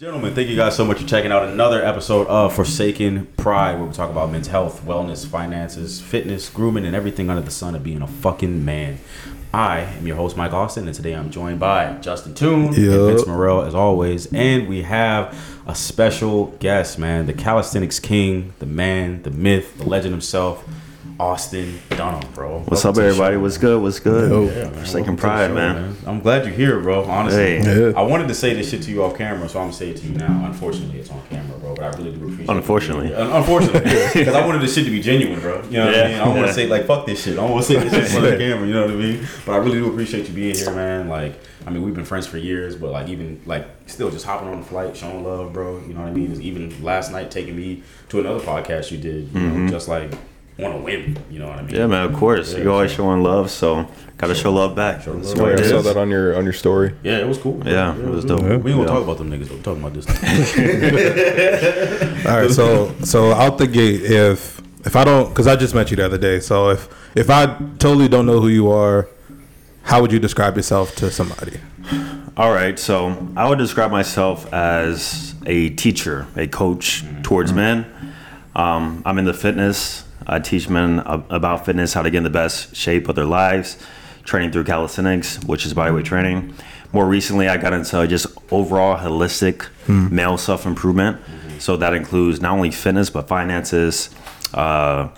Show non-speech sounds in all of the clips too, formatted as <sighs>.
Gentlemen, thank you guys so much for checking out another episode of Forsaken Pride, where we talk about men's health, wellness, finances, fitness, grooming, and everything under the sun of being a fucking man. I am your host, Mike Alston, and today I'm joined by Justin Toon Yup. and Vince Morel, as always. And we have a special guest, man, the calisthenics king, the man, the myth, the legend himself, Austin Dunham, bro. What's Welcome up, everybody? show, What's man. good? What's good? Yo. Yeah, man. Forsaken Welcome to the Pride, show, man. I'm glad you're here, bro. Honestly, Hey. Yeah. I wanted to say this shit to you off camera, so I'm gonna say it to you now. Unfortunately, it's on camera, bro. But I really do appreciate. Unfortunately. it. Unfortunately, because <laughs> I wanted this shit to be genuine, bro. You know what I Yeah. mean? I don't want Yeah. to say like fuck this shit. I don't want to say this shit in front of the <laughs> camera. You know what I mean? But I really do appreciate you being here, man. Like, I mean, we've been friends for years, but like even like still just hopping on the flight, showing love, bro. You know what I mean? Just even last night taking me to another podcast you did, you know, mm-hmm. just like on to win. You know what I mean? Mm-hmm. Yeah, man. Of course, Yeah, you're always so- showing love, so gotta show love back. Show love yeah, I saw that on your on your story. Yeah, it was cool. Yeah, it was dope. We ain't gonna Yeah. talk about them niggas, but we're talking about this. <laughs> All right, so so out the gate, if if I don't, because I just met you the other day, so if if I totally don't know who you are, how would you describe yourself to somebody? All right, so I would describe myself as a teacher, a coach towards men. Um, I'm in the fitness. I teach men about fitness, how to get in the best shape of their lives, training through calisthenics, which is bodyweight training. More recently, I got into just overall holistic male self improvement. So that includes not only fitness, but finances, uh,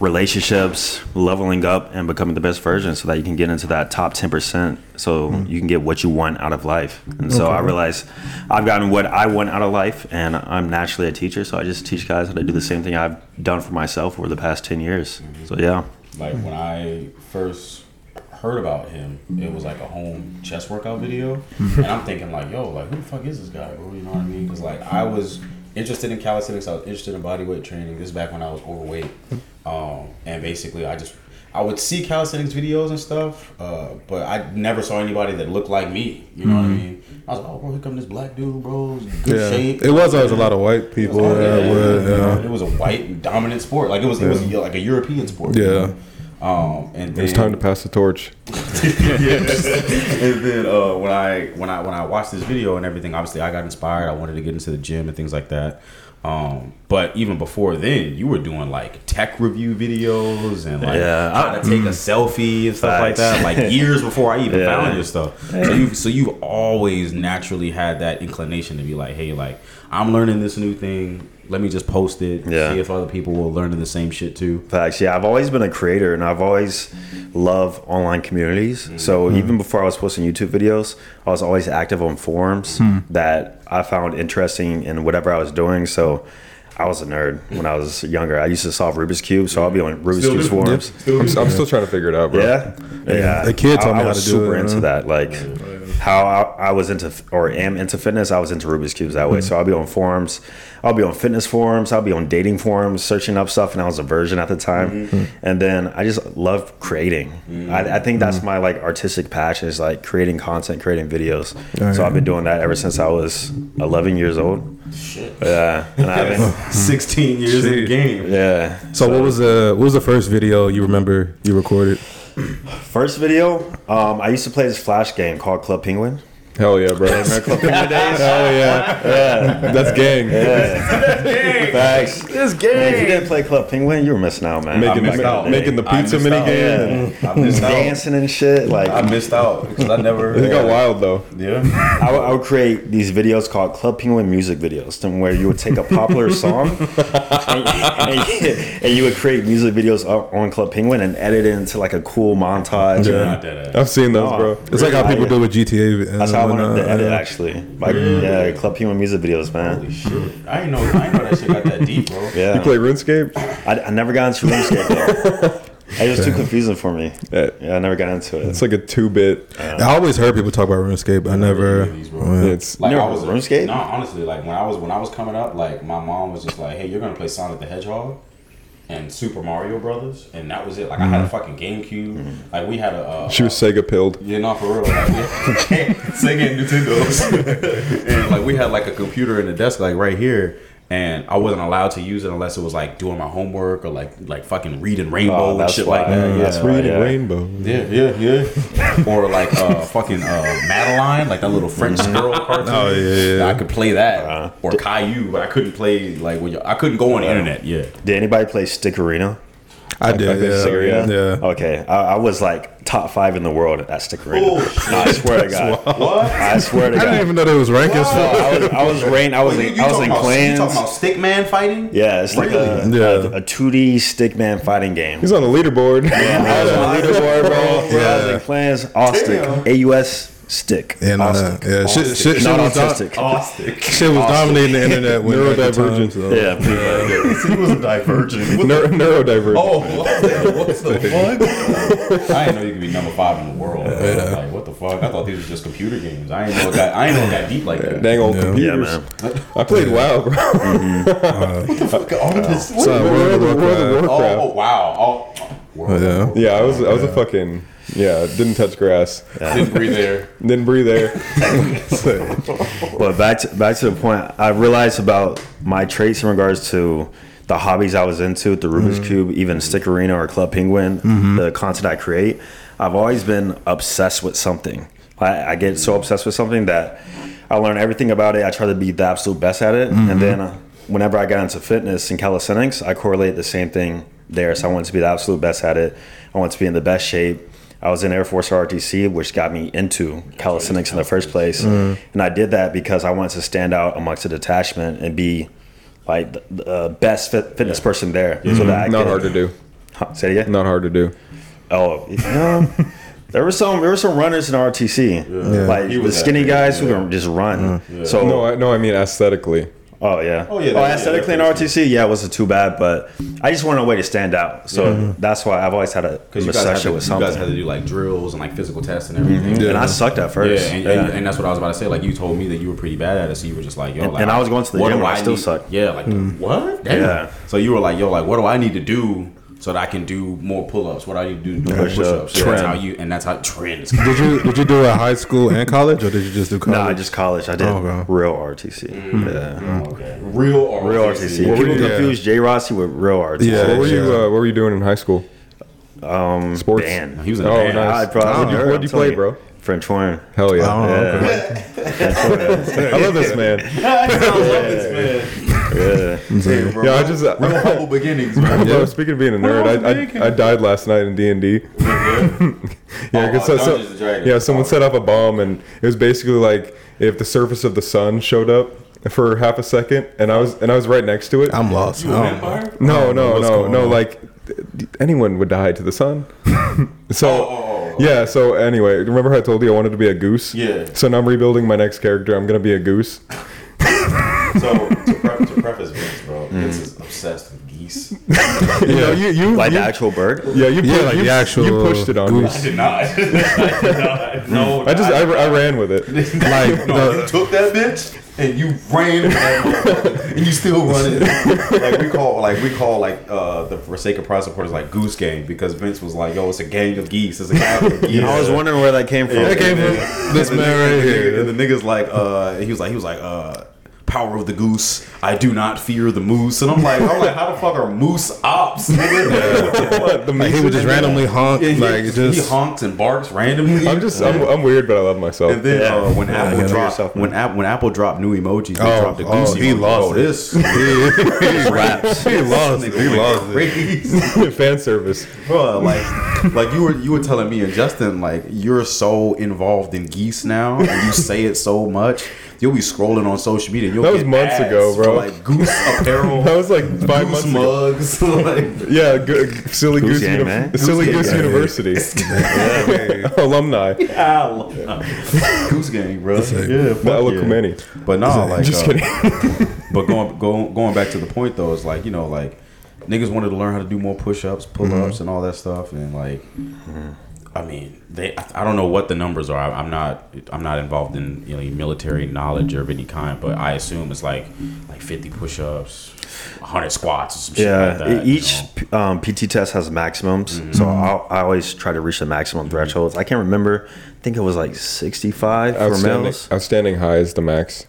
relationships, leveling up, and becoming the best version so that you can get into that top 10% so hmm. you can get what you want out of life. And so I realized I've gotten what I want out of life, and I'm naturally a teacher. So I just teach guys how to do the same thing I've done for myself over the past 10 years. Mm-hmm. So yeah. like when I first heard about him, it was like a home chest workout video, mm-hmm. and I'm thinking like, yo, like who the fuck is this guy, bro? You know what I mean? Because like I was interested in calisthenics, I was interested in bodyweight training. This is back when I was overweight, um, and basically I just. I would see calisthenics videos and stuff, uh, but I never saw anybody that looked like me. You know what I mean? I was like, oh, bro, here come this black dude, bro. Good Yeah, shape. it was always a lot of white people. Oh, that yeah, would, you yeah. It was a white dominant sport. Like it was, it was like a European sport. you Yeah. know? Um, and then, It's time to pass the torch. <laughs> and then uh, when I when I when I watched this video and everything, obviously I got inspired. I wanted to get into the gym and things like that. Um, but even before then, you were doing like tech review videos and like Yeah, how to take a selfie and stuff like that. Like years before I even <laughs> Yeah. found your stuff. So you so you've always naturally had that inclination to be like, hey, like I'm learning this new thing. Let me just post it. Yeah. See if other people will learn the same shit too. Facts. Yeah, I've always been a creator and I've always loved online communities. Mm-hmm. So mm-hmm. even before I was posting YouTube videos, I was always active on forums hmm. that I found interesting in whatever I was doing. So I was a nerd when I was younger. I used to solve Rubik's Cube, so I'll be on Rubik's Still Cube do. forums. I'm, s- I'm still trying to figure it out, bro. Yeah, yeah. The kid taught I, me I how was to do super it, into yeah. that. Like how I, I was into or am into fitness. I was into Rubik's cubes that Mm-hmm. way. So I'll be on forums. I'll be on fitness forums. I'll be on dating forums, searching up stuff. And I was a virgin at the time. Mm-hmm. And then I just love creating. I, I think that's my like artistic passion is like creating content, creating videos. Oh, so I've been doing that ever since I was 11 years old. Shit. Yeah, and I've <laughs> been, <laughs> 16 years in the game. yeah. So what was the what was the first video you remember you recorded? First video, um, I used to play this flash game called Club Penguin. Hell yeah, bro. Remember Club Penguin days? Oh yeah, Yeah. that's gang. <laughs> Facts. This Man, if you didn't play Club Penguin, you were missing out, man. Making, I missed ma- out. making the I pizza missed mini out. game. Yeah. I missed out. Dancing and shit. Like, I missed out because I never. <laughs> It got wild though. Yeah. <laughs> I would, I would create these videos called Club Penguin music videos, where you would take a popular song and, and you, and you would create music videos on Club Penguin and edit it into like a cool montage. Yeah. Not that ass. I've seen those, Oh. bro. It's like how Really? people do with GTA. and That's how I wanted to edit, actually. Like, yeah, Club Penguin music videos, man. Holy shit! I didn't know. I didn't know that shit got that deep, bro. Yeah. You play RuneScape? I, I never got into RuneScape though. It was too confusing for me. Yeah. Yeah, I never got into it. It's like a two-bit. I always heard people talk about RuneScape. I never. These, bro. It's Like You I was heard of RuneScape? No, honestly, like when I was when I was coming up, like my mom was just like, "Hey, you're gonna play Sonic the Hedgehog and Super Mario Brothers," and that was it. Like I had a mm-hmm. fucking GameCube. Mm-hmm. Like we had a. Uh, she was uh, Sega pilled. Yeah, not for real. Like, <laughs> <laughs> Sega and Nintendo's. <laughs> and like we had like a computer in the desk, like right here. And I wasn't allowed to use it unless it was like doing my homework or like like fucking reading Rainbow Oh, and shit why. like that. Mm, Yeah. That's reading yeah. Rainbow. Yeah, yeah, yeah. or like uh, fucking uh, Madeline, like that little French girl cartoon. Oh, yeah, yeah. I could play that. Uh, or Caillou, but I couldn't play like when I couldn't go on the internet. Yeah. Did anybody play Stick Arena? I did. I Yeah. think so, yeah. Okay, I, I was like top five in the world at Stick Arena. Oh, <laughs> shit. I swear to God. What? I swear to God. I didn't even know there was rankings. I was I was ranked. I was Wait, in, you- I you was in talking about- You clans. talking about Stickman fighting? Yeah, it's like a, Yeah. a, a 2D stickman fighting game. He's on the leaderboard. <laughs> I was on the leaderboard, bro. I was Yeah. in clans. All stick. Damn. AUS stick. And All uh, yeah, shit, shit, shit, Not was dom- autistic. Stick. shit was dominating the internet when at time, Neurodivergent. so- Yeah, pretty much. <laughs> he was a divergent. Neuro- <laughs> neurodivergent. Oh, what the, what the <laughs> fuck? I didn't know you could be number five in the world. bro. Like, what the fuck? I thought these were just computer games. I didn't know it got, I didn't know it got deep like that. Dang old Yeah. Yeah, computers. man. I played WoW, bro. Fuck, all this- what- So, World of World of Warcraft. Warcraft. Oh, wow. Oh, World Yeah. of Yeah, I was I was a fucking yeah. Didn't touch grass. Didn't breathe there. Didn't breathe air. <laughs> But back to back to the point, I realized about my traits in regards to the hobbies I was into, the Rubik's mm-hmm. Cube, even Stick Arena or Club Penguin, mm-hmm. the content I create. I've always been obsessed with something. I, I get so mm-hmm. obsessed with something that I learn everything about it. I try to be the absolute best at it, and then uh, whenever I got into fitness and calisthenics, I correlate the same thing there. So I wanted to be the absolute best at it. I wanted to be in the best shape. I was in Air Force ROTC, which got me into calisthenics in the first place. And I did that because I wanted to stand out amongst the detachment and be like the, the uh, best fit, fitness person there. So mm-hmm. that I Not could- hard to do. Huh, Say it again. Not hard to do. Oh, yeah. there were some there were some runners in ROTC, like the skinny big, guys who can just run. So No, I, no, I mean aesthetically. Oh yeah. Oh, yeah, Oh, that- aesthetically yeah, in ROTC, yeah, it wasn't too bad, but I just wanted a way to stand out. So mm-hmm. that's why I've always had a Because you guys, had to, you guys had to do like drills and like physical tests and everything. Yeah. And I sucked at first. Yeah, and, Yeah. and, and that's what I was about to say. Like you told me that you were pretty bad at it, so you were just like, yo, And- like, and I was going to the gym do where I still need- suck. Yeah, like mm. what? Damn. Yeah. So you were like, yo, like what do I need to do so that I can do more pull-ups? What do I need to do to do more Push-ups. push-ups? That's how you, and that's how trends. Did you did you do it high school and college, or did you just do college? No, I just college. I did Oh, okay. real ROTC. Yeah. okay. Real or Real ROTC. What People you- confuse JROTC with real ROTC. Yeah. What were you? Uh, what were you doing in high school? Um, Sports? Band. He was in a Oh, band. nice. I probably What'd you- what'd you play, bro? French horn. Hell yeah! Oh, Yeah. <laughs> okay. <laughs> I love this man. <laughs> I love this man. Yeah. Yeah, I just. Real humble <laughs> beginnings, man. Bro, speaking of being a nerd, I, I, I died last night in D and D. <laughs> Yeah, Oh, because uh, so, Dungeons and Dragons. yeah, someone Oh. set up a bomb, and it was basically like if the surface of the sun showed up for half a second, and I was and I was right next to it. I'm lost. You I a don't know. vampire? no, I don't know no, no, no. on. Like anyone would die to the sun. <laughs> so Oh, oh, oh. yeah. So anyway, remember how I told you I wanted to be a goose? Yeah. So now I'm rebuilding my next character. I'm gonna be a goose. So to, pre- to preface Vince, bro, Vince is obsessed with geese. <laughs> You know, you you Like you, the actual bird? yeah, you, Yeah, like you, the actual you pushed it on me. <laughs> I did not. I did not. No, I just I, I ran with it. <laughs> Like no, the- you took that bitch and you ran with that motherfucker, and you still running. like we call, like we call, like uh, the Forsaken Pride supporters like Goose Gang because Vince was like, "Yo, it's a gang of geese. It's a gang of geese." And I was wondering where that came from. That came And from then- this man right here. And the niggas like, uh, he was like, he was like, uh, power of the goose. I do not fear the moose. And I'm like, I'm like, how the fuck are moose ops, nigga? <laughs> The like he would just randomly honk, Yeah, he, like he just. honks and barks randomly. I'm just I'm, I'm weird, but I love myself. And then Yeah. uh, when Apple you dropped yourself, when Apple when Apple dropped new emojis, they Oh, dropped the oh, goose he emoji. lost oh, this <laughs> he raps. He <laughs> lost. He lost it. crazy. Fan service. Bro, like, like you were you were telling me and Justin, like you're so involved in geese now, and you say it so much. You'll be scrolling on social media. You'll That was get months ads ago, bro. Like goose apparel, <laughs> That was like five goose months ago. mugs. <laughs> like, Yeah, go, silly Goose goose, Gang, Uni- man. silly Goose goose Gang. university <laughs> alumni. goose gang, bro. Yeah, The fuck yeah. Eloquimeni. But no, like, Just uh, kidding. But going going going back to the point though, is like you know like niggas wanted to learn how to do more push ups, pull ups, and all that stuff, and like. I mean, they. I I don't know what the numbers are. I- I'm not. I'm not involved in you know military knowledge or of any kind, but I assume it's like like 50 push-ups, 100 squats, or some shit Yeah, like that. you each know? um, PT test has maximums, so I'll, I always try to reach the maximum thresholds. I can't remember. I think it was like sixty-five for Outstanding, males. outstanding high is the max.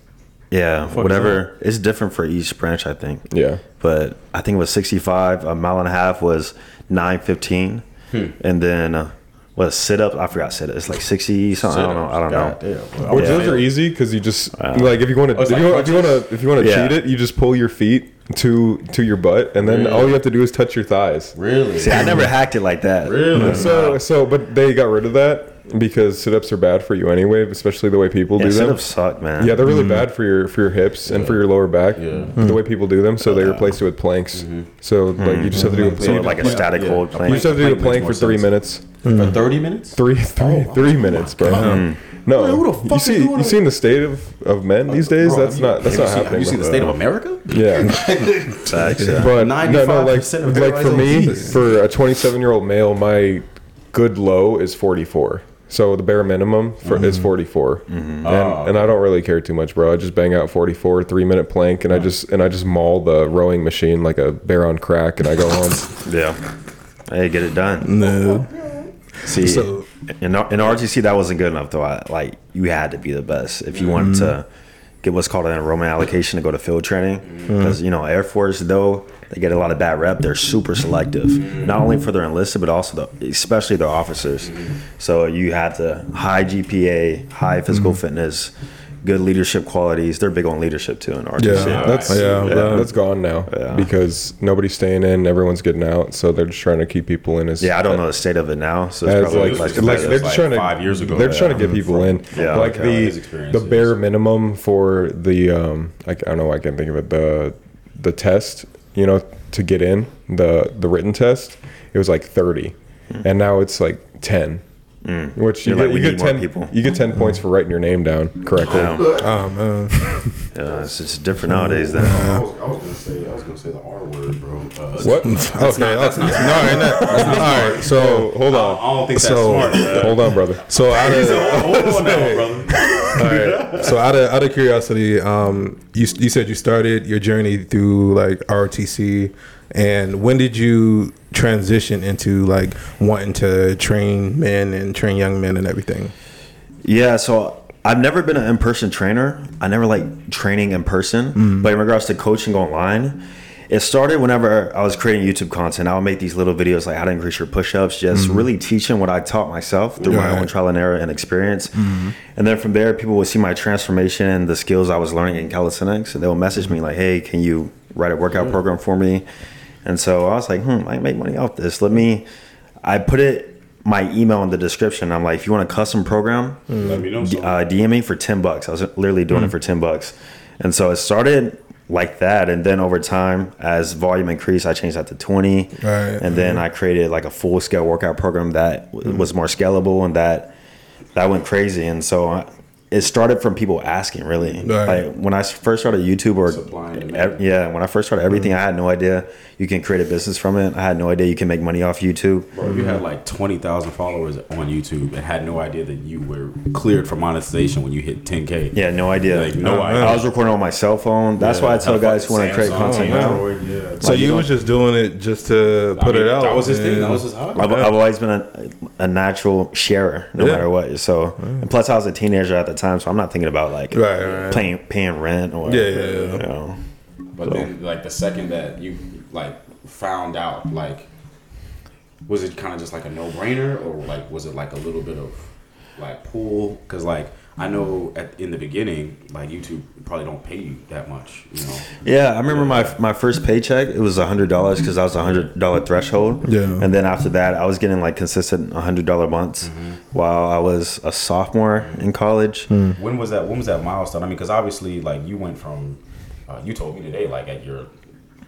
Yeah, fuck is whatever. It's different for each branch, I think. Yeah. But I think it was 65. A mile and a half was 915. Hmm. And then, uh, what, sit up? I forgot sit up. It's like 60 something. I don't know. I don't know. know. Which Yeah. those are easy because you just like if you want to Oh, if, like you want- if you want to if you want to Yeah. cheat it, you just pull your feet to to your butt, and then all you have to do is touch your thighs. Really? See, I never hacked it like that. Really? So so, but they got rid of that because sit ups are bad for you anyway, especially the way people Yeah, do sit them. ups suck, man. Yeah, they're really bad for your for your hips and for your lower back. Yeah. The way people do them, so they replaced it with planks. Mm-hmm. So like you just have to do Mhm. So like a static Yeah. hold plank. you just have to do a Plank plank for three sense. minutes. For 30 minutes? Three three oh, three minutes, bro. No, Bro, who the fuck you see you that? seen the state of, of men uh, these days? Bro, that's have you- not that's not you happening. You seen the state of America? Yeah. <laughs> Facts. But no, no, like, like for me, for a 27 year old male, my good low is 44. So the bare minimum for, is mm-hmm. 44, mm-hmm. and, Oh, and I don't really care too much, bro. I just bang out 44, three minute plank, and I just and I just maul the rowing machine like a bear on crack, and I go home. <laughs> Yeah. Hey, get it done. No. See, So- in, in RGC, that wasn't good enough, though. I, like, you had to be the best if you wanted to mm-hmm. get what's called an enrollment allocation to go to field training. Because, you know, Air Force, though, they get a lot of bad rep. They're super selective, not only for their enlisted, but also, the, especially their officers. So you have to high GPA, high physical fitness, good leadership qualities. They're big on leadership, too, in RGC. Yeah. That's Yeah, yeah, that's gone now Yeah. because nobody's staying in, everyone's getting out, so they're just trying to keep people in as Yeah, I don't know the state of it now, so it's probably like, like, like, they're just like trying to five years ago. They're just trying to get people in. Yeah, like okay. The the bare minimum for the um, I, I don't know, I can't think of it. The the test, you know, to get in the the written test, it was like thirty, and now it's like ten. Which you. Like, get, you get ten people. you get ten points for writing your name down correctly. Damn. Oh man. <laughs> Yeah, it's, it's different nowadays. Then <laughs> I was, I was gonna say I was gonna say the R word, bro. Uh, What? <laughs> Okay. not- that's okay. not- No, ain't that- all right. So hold I on. don't think that's So- smart. bro. Hold on, brother. so out of Hold on now, brother. All right. <laughs> So out of out of curiosity, um, you you said you started your journey through like ROTC, and when did you transition into like wanting to train men and train young men and everything? Yeah, so I've never been an in-person trainer. I never like training in person, but in regards to coaching online, it started whenever I was creating YouTube content. I would make these little videos like how to increase your push-ups, just really teaching what I taught myself through my own trial and error and experience. And then from there, people would see my transformation and the skills I was learning in calisthenics, and they would message me like, "Hey, can you write a workout program for me?" And so I was like, "Hmm, I can make money off this. Let me." I put it my email in the description. I'm like, if you want a custom program, Let me know. Uh, DM me for 10 bucks. I was literally doing it for 10 bucks. And so it started like that. And then over time, as volume increased, I changed that to 20. Right. And then mm-hmm. I created like a full scale workout program that w- mm-hmm. was more scalable and that that went crazy. And so I, it started from people asking really. Right. Like when I s- first started YouTube or Supply ev- yeah, when I first started everything, I had no idea you can create a business from it. I had no idea you can make money off YouTube. Bro, you had like 20,000 followers on YouTube and had no idea that you were cleared for monetization when you hit 10K. Yeah, no idea. Like, no Uh, idea. I was recording on my cell phone. That's why I tell guys who want to create content now. So you was just doing it just to put it out. That was his thing. That was his hobby. I've, I've always been a, a natural sharer, no Yeah. matter what. So, and plus, I was a teenager at the time, so I'm not thinking about like Right, right. paying paying rent or Yeah, yeah, yeah. You know. But then, like the second that you like found out, like, was it kind of just like a no brainer, or like was it like a little bit of like pull? Because like I know at in the beginning, like YouTube probably don't pay you that much, you know. Yeah, I remember my my first paycheck. It was a hundred dollars because I was a hundred dollar threshold. Yeah. and then after that, I was getting like consistent hundred dollar months while I was a sophomore in college. When was that? When was that milestone? I mean, because obviously, like you went from, uh, you told me today, like at your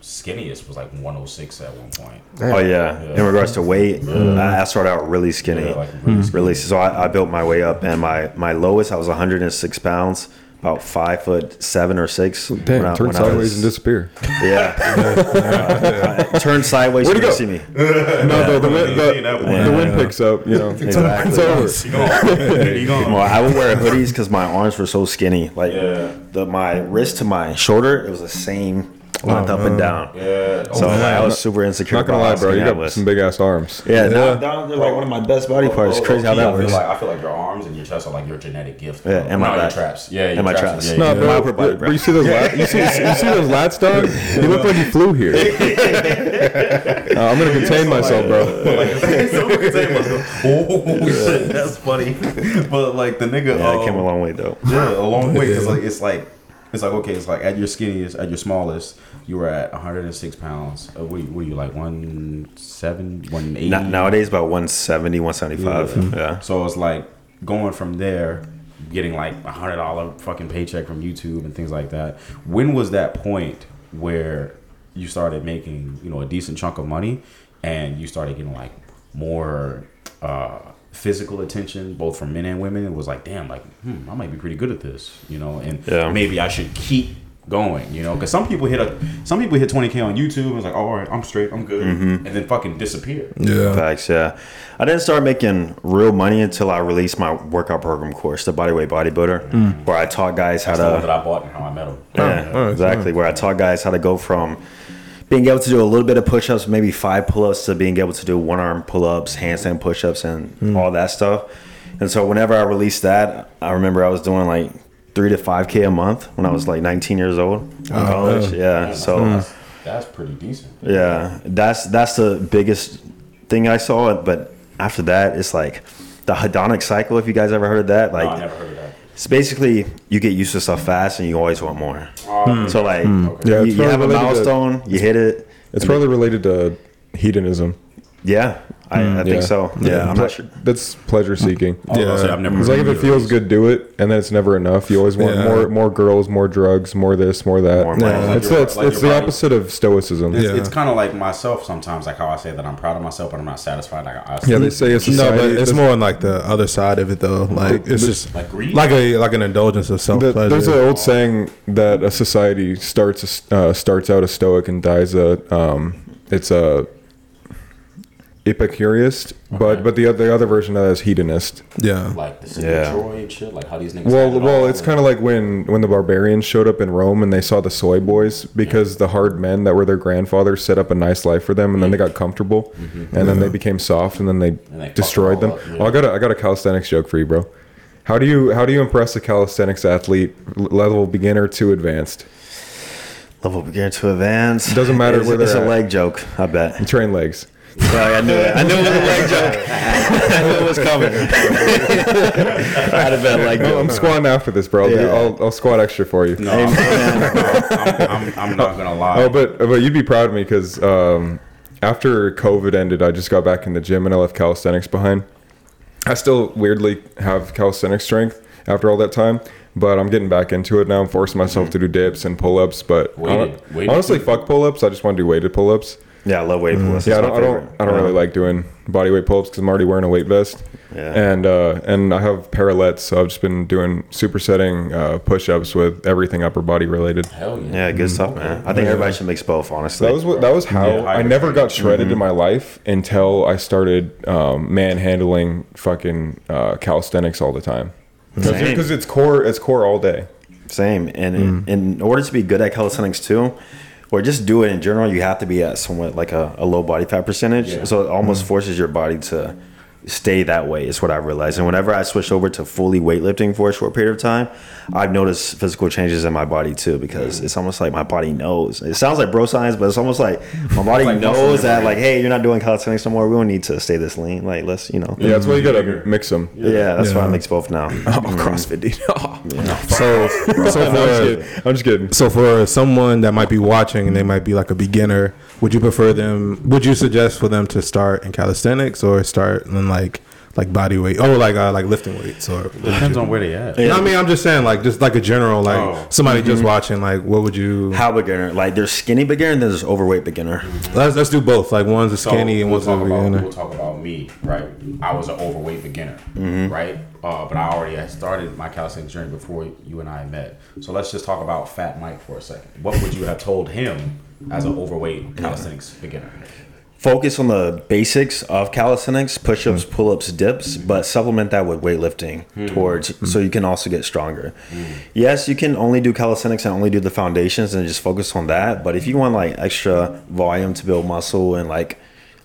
skinniest was like 106 at one point. Oh yeah. In regards to weight, I I started out really skinny, Yeah, like really hmm. really. So I, I built my way up, and my my lowest I was 106 pounds, about five foot seven or six. Damn, I- turn sideways was- and disappear. Yeah, <laughs> I turned sideways. Where'd you go? see me. <laughs> No, the, the, wind, the, that one. the wind picks up, you know. Exactly. <laughs> It's over. You gone. Well, I would wear hoodies because my arms were so skinny. Like Yeah. the my wrist to my shoulder, it was the same went up and down. Yeah. So Oh, like, I man. was super insecure. Not gonna lie, bro. You got was. some big ass arms. Yeah, Yeah. Down, down, they're like one of my best body parts. Oh, Crazy how low-key, that I feel works. like I feel like your arms and your chest are like your genetic gift. Yeah, and my No, back. traps. Yeah, And my traps. traps. Yeah, No, yeah. My bro. upper body, bro. you see those lats? You see, you see those lats, dog? You look like you flew here. <laughs> Uh, <laughs> <laughs> I'm gonna contain myself, bro. oh shit, that's funny. But like the nigga, Yeah, I um, came a long way though. Yeah, a long way. Cause like it's like it's like okay, it's like at your skinniest, at your smallest, you were at 106 pounds. Uh, what, are you, what are you like 170, 180? Na- Nowadays, about 170, 175. Yeah. So it's like going from there, getting like a hundred dollar fucking paycheck from YouTube and things like that. When was that point where you started making you know a decent chunk of money and you started getting like more uh, physical attention both from men and women? It was like, damn, like hmm, I might be pretty good at this, you know, and Yeah. maybe I should keep going, you know, because some people hit a some people hit 20k on YouTube and it's like, oh, all right, I'm straight, I'm good, mm-hmm. and then fucking disappear. Yeah. Facts, yeah. I didn't start making real money until I released my workout program course, the Bodyweight Bodybuilder, mm. where I taught guys how That's the one to. that I bought and how I met them. Yeah, Oh, exactly. Where I taught guys how to go from being able to do a little bit of push-ups, maybe five pull-ups, to being able to do one-arm pull-ups, handstand push-ups, and mm. all that stuff. And so whenever I released that, I remember I was doing like three to five k a month when I was like 19 years old in oh, college. Yeah, so. that's, that's pretty decent. Yeah, that's that's the biggest thing I saw. But after that, it's like the hedonic cycle. If you guys ever heard of that, like No, I never heard of that. it's basically you get used to stuff fast and you always want more. Oh, so like, hmm. Yeah, you, you have a probably related to- milestone, you hit it. It's probably related to hedonism. Yeah, I, I think so. Yeah, I'm Ple- not sure. That's pleasure seeking. Yeah, I've never. It's like if it feels good, do it, and then it's never enough. You always want Yeah. more, more girls, more drugs, more this, more that. More money. Yeah. It's Like your- it's, like it's the body. opposite of stoicism. It's, Yeah. it's kind of like myself sometimes, like how I say that I'm proud of myself, but I'm not satisfied. Like I, Yeah, they say it's No, but society. it's more on like the other side of it though. Like it's just like greed. like a like an indulgence of self pleasure. there's an old saying that a society starts uh, starts out a stoic and dies a um, it's a Epicurist, but but the other the other version of that is hedonist. yeah. like the city Yeah. of and shit. Like how these niggas. Well, had it well, it's kind of like when when the barbarians showed up in Rome and they saw the soy boys because the hard men that were their grandfathers set up a nice life for them, and then they got comfortable, mm-hmm. and then they became soft, and then they they destroyed them. up, oh, yeah. Well, I got a, I got a calisthenics joke for you, bro. How do you how do you impress a calisthenics athlete, level beginner to advanced? Level beginner to advance. Doesn't matter it's, where they're It's a at. leg joke. I bet. You train legs. Yeah, I knew it. I knew it was a leg joke. I knew it was coming. <laughs> I'd have bet leg No. I'm squatting after this, bro. I'll, do, Yeah. I'll, I'll squat extra for you. No, I'm, I'm, I'm, I'm not gonna lie. Oh, but but you'd be proud of me because um, after COVID ended, I just got back in the gym and I left calisthenics behind. I still weirdly have calisthenic strength after all that time, but I'm getting back into it now. I'm forcing myself to do dips and pull ups, but Weighted- hon- weighted honestly, fuck pull ups. I just want to do weighted pull ups. Yeah, I love weight pulls. Yeah, I don't, I don't. I don't really like doing body weight pull ups because I'm already wearing a weight vest. Yeah. And uh, and I have parallettes, so I've just been doing supersetting uh, push ups with everything upper body related. Hell yeah. Yeah, good stuff, man. I think everybody should mix both, honestly. That was what that was how Yeah, I never got shredded in my life until I started um, manhandling fucking uh, calisthenics all the time. Same. Because it's core, it's core all day. Same. And in, in order to be good at calisthenics too, or just do it in general, you have to be at somewhat like a, a low body fat percentage. Yeah. So it almost mm-hmm. forces your body to stay that way is what I realized. And whenever I switched over to fully weightlifting for a short period of time, I've noticed physical changes in my body too because it's almost like my body knows. It sounds like bro science, but it's almost like my body <laughs> Like knows that memory. like, hey, you're not doing calisthenics no more. We don't need to stay this lean. Like let's, you know. Yeah, that's why you gotta mix them. Yeah, that's why I mix both now. <laughs> Oh, CrossFit, dude. <laughs> So so I'm just for kidding. I'm just kidding. so for someone that might be watching and they might be like a beginner, would you prefer them? Would you suggest for them to start in calisthenics or start in like like body weight or like uh, like lifting weights or? Depends on where they at. You know what I mean, I'm just saying, like, just like a general, like Oh. somebody just watching, like, what would you? How beginner? Like there's skinny beginner and then there's overweight beginner. Let's let's do both. Like, one's a So, skinny and we'll one's a talk about. We'll talk about me, right? I was an overweight beginner, right? Uh, but I already had started my calisthenics journey before you and I met. So let's just talk about Fat Mike for a second. What would you have told him as an overweight calisthenics beginner? focus on the basics of calisthenics, push-ups, pull-ups, dips, but supplement that with weightlifting towards so you can also get stronger. Yes, you can only do calisthenics and only do the foundations and just focus on that. But if you want like extra volume to build muscle and like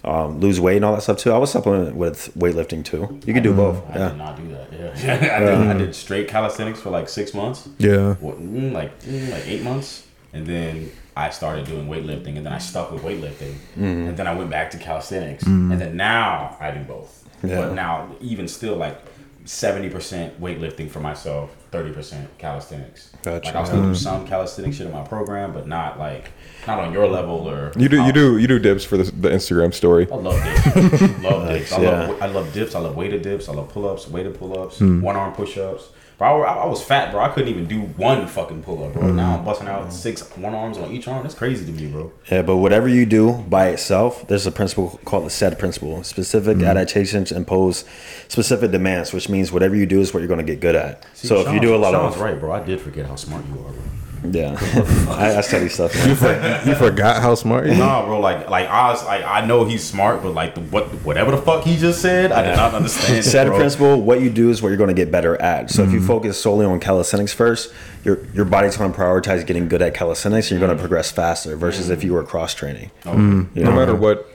um, lose weight and all that stuff too, I would supplement with weightlifting too. You could do both. I Yeah. did not do that. Yeah, <laughs> I, did, I did straight calisthenics for like six months. Yeah. What, mm, like mm, like eight months, and then I started doing weightlifting, and then I stuck with weightlifting, Mm-hmm. and then I went back to calisthenics, and then now I do both. Yeah. But now, even still, like seventy percent weightlifting for myself, thirty percent calisthenics. Gotcha. Like I'll still do some calisthenics shit in my program, but not like not on your level or You do you do you do dips for the, the Instagram story. I love dips. <laughs> love dips. I yeah. love I love dips. I love weighted dips. I love pull ups, weighted pull ups, Hmm. one arm push ups. Bro, I, I was fat, bro. I couldn't even do one fucking pull up, bro. Hmm. Now I'm busting out six one arms on each arm. That's crazy to me, bro. Yeah, but whatever you do by itself, there's a principle called the SAID principle. Specific Mm-hmm. adaptations impose specific demands, which means whatever you do is what you're going to get good at. so if you do a lot Sean's of right, bro. I did forget how smart you are, bro. Yeah, <laughs> I, I study stuff. man. You forgot how smart you are? Nah, bro. Like, like I was, like, I know he's smart, but like, the, what, whatever the fuck he just said, I did not understand. it, <laughs> SAID bro. principle, what you do is what you're going to get better at. So if Mm-hmm. you focus solely on calisthenics first, your your body's going to prioritize getting good at calisthenics, and you're Mm-hmm. going to progress faster. Versus if you were cross training. Okay. You No matter what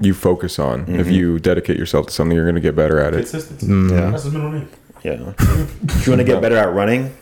you focus on, if you dedicate yourself to something, you're going to get better at it. Consistency. Yeah. That's his middle name. Yeah. if you want to get <laughs> better at running,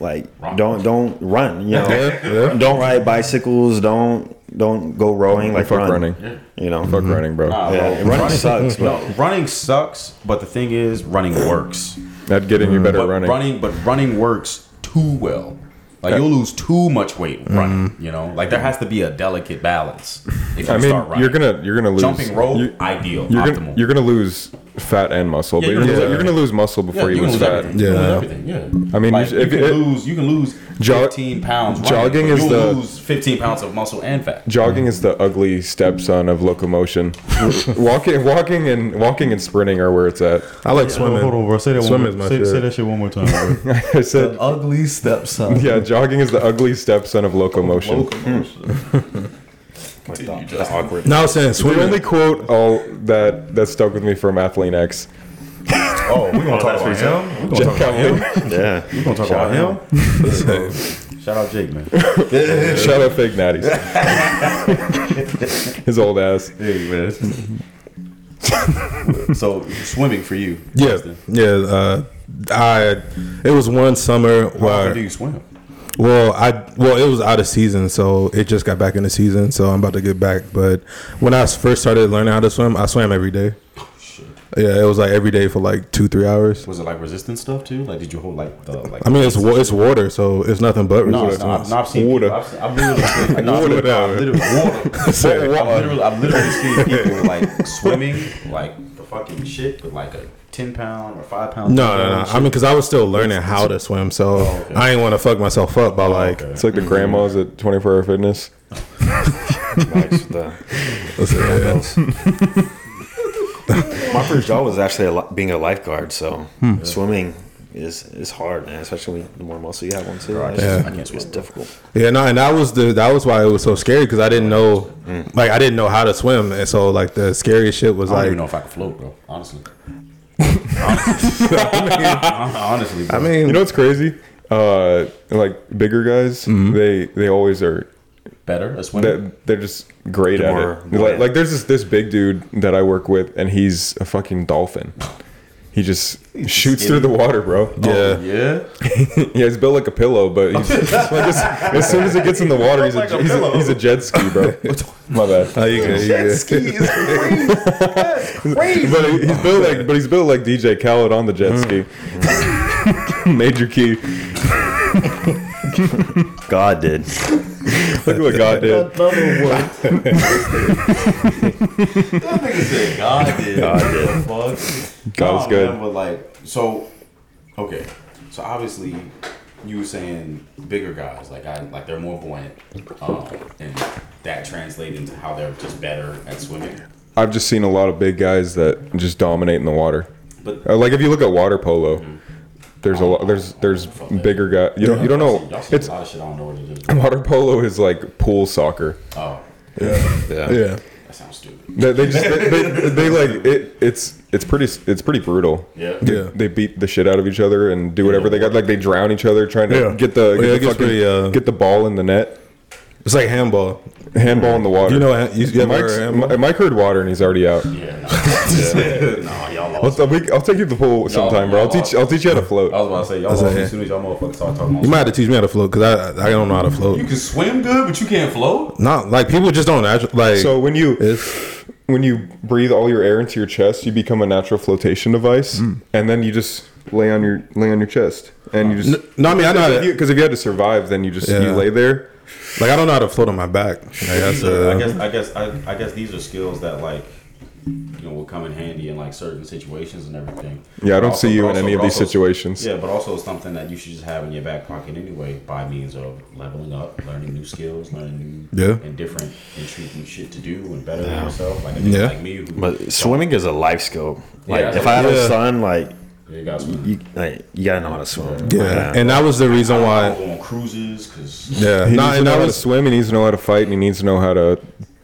like Run. don't don't run. You know, <laughs> yeah. don't ride bicycles. Don't don't go rowing. Like Fuck run. running. You know. Fuck mm-hmm. running, bro. Nah, Yeah, bro. running sucks, No, but running sucks, but the thing is, running works. Not getting you mm. better But running. running, but running works too well. Like you'll lose too much weight mm. running. You know, like there has to be a delicate balance. If you I mean, start running, you're gonna you're gonna lose jumping rope, You, ideal, you're optimal. gonna you're gonna lose fat and muscle, Yeah, but you're you're, gonna gonna, lose you're gonna lose muscle before yeah, you you lose fat. everything. Yeah. everything. Yeah. I mean, like, you- you, if can it- lose you can lose Jog- 15 pounds. Jogging but is you'll the- lose 15 pounds of muscle and fat. Jogging is the ugly stepson of locomotion. <laughs> walking, walking, and walking and sprinting are where it's at. I like swimming. Hold bro. Say that Swimming's my shit. shit one more time. <laughs> I said, ugly stepson. yeah, jogging is the ugly stepson of locomotion. Like the, the awkward. No, I The only quote all that that stuck with me from Athlean-X. <laughs> Oh, we're gonna talk about him. We're gonna talk about him. <laughs> Yeah. We're gonna talk about him. Shout out Jake, man. <laughs> Shout out fake natties. His old ass. Hey, man. so swimming for you? Yeah, Austin. yeah. Uh, I it was one summer How where do you swim? Well I well it was out of season, so it just got back in the season. So I'm about to get back. But when I first started learning how to swim, I swam every day. Yeah, it was like every day for like two three hours. Was it like resistance stuff too? Like, did you hold like the like? I mean, it's wa- it's water, so it's nothing but No, resistance. it's not. No, I've seen Water. People, I've, seen, I've literally, no, Water. I've literally, water. I've literally, I've literally <laughs> seen people like swimming, like the fucking shit, with like a ten pound or five pound. No, no, no. I mean, because I was still learning how to swim, so Oh, okay. I ain't want to fuck myself up by oh, like. okay. It's like the mm-hmm. grandmas at 24 Hour Fitness. Nice, the- <laughs> My first job was actually a, li- being a lifeguard, so hmm. swimming is is hard, man. Especially the more muscle you have on too. It's, Yeah. I can't it's difficult. Yeah, no, and that was the that was why it was so scary because I didn't know, mm. like I didn't know how to swim, and so like the scariest shit was I don't like. even know if I can float, bro. Honestly. <laughs> honestly, honestly, bro. I mean, You know what's crazy? Uh, like bigger guys, they they always are. better at swimming. They're, they're just great They're at more it. buoyant. Like, like there's this this big dude that I work with, and he's a fucking dolphin. <laughs> He just shoots through the water, bro. Oh, yeah, yeah. <laughs> Yeah, he's built like a pillow, but <laughs> he's, like as, as soon as it gets in the water, he's a, Like a he's, a, he's a jet ski, bro. <laughs> My bad. Oh, you good, you Jet good. ski is crazy. That's crazy. But he- he's built like, but he's built like DJ Khaled on the jet mm. ski. Major key. God did. Look at what God did. Another one. that nigga said God did. God did. Fuck. God is good. man, but like, so, okay. So obviously, you were saying bigger guys, like I, like they're more buoyant, um, and that translates into how they're just better at swimming. I've just seen a lot of big guys that just dominate in the water. But Uh, like if you look at water polo, there's a lot. There's there's bigger guys. You don't you don't know. It's a lot of shit. I don't know what it is. <laughs> water polo is like pool soccer. Oh, Yeah. Yeah, That sounds stupid. They, they just they, they, they like it. It's it's pretty it's pretty brutal. Yeah. Yeah. They beat the shit out of each other and do whatever they got. Like they drown each other trying to Yeah. get the, get, it the fucking- pretty, uh, get the ball in the net. It's like handball. Handball in the water. You know, you, you Mike's, heard handball? Mike heard water and he's already out. Yeah. No, <laughs> nah, y'all I'll, lost. I'll, I'll take you to the pool sometime, bro. I'll teach I'll teach you how to float. I was about to say y'all lost it. as soon as y'all motherfuckers start talking. You might have to teach me how to float because I I don't know how to float. You can swim good, but you can't float. Not like people just don't actually like. So when you it's when you breathe all your air into your chest, you become a natural flotation device, Mm. and then you just lay on your lay on your chest, and you just N- no, I mean, I know how to- because if you had to survive, then you just Yeah. you lay there. like I don't know how to float on my back. Like, that's, These are- uh, I guess I guess I, I guess these are skills that like you know will come in handy in like certain situations and everything. Yeah, I But don't see you but in any of but these situations. Yeah, but also something that you should just have in your back pocket anyway, by means of leveling up, learning new skills, learning new Yeah. and different intriguing shit to do and better than yourself. Like a Yeah. yeah. like me, who But swimming is a life skill. Like Yeah, if I had yeah. a son, like you got swim. you, like, you gotta know how to swim. yeah, and that was the reason I why. go on cruises because <laughs> Yeah, He no, needs to know that how to swim. He needs to know how to fight, and he needs to know how to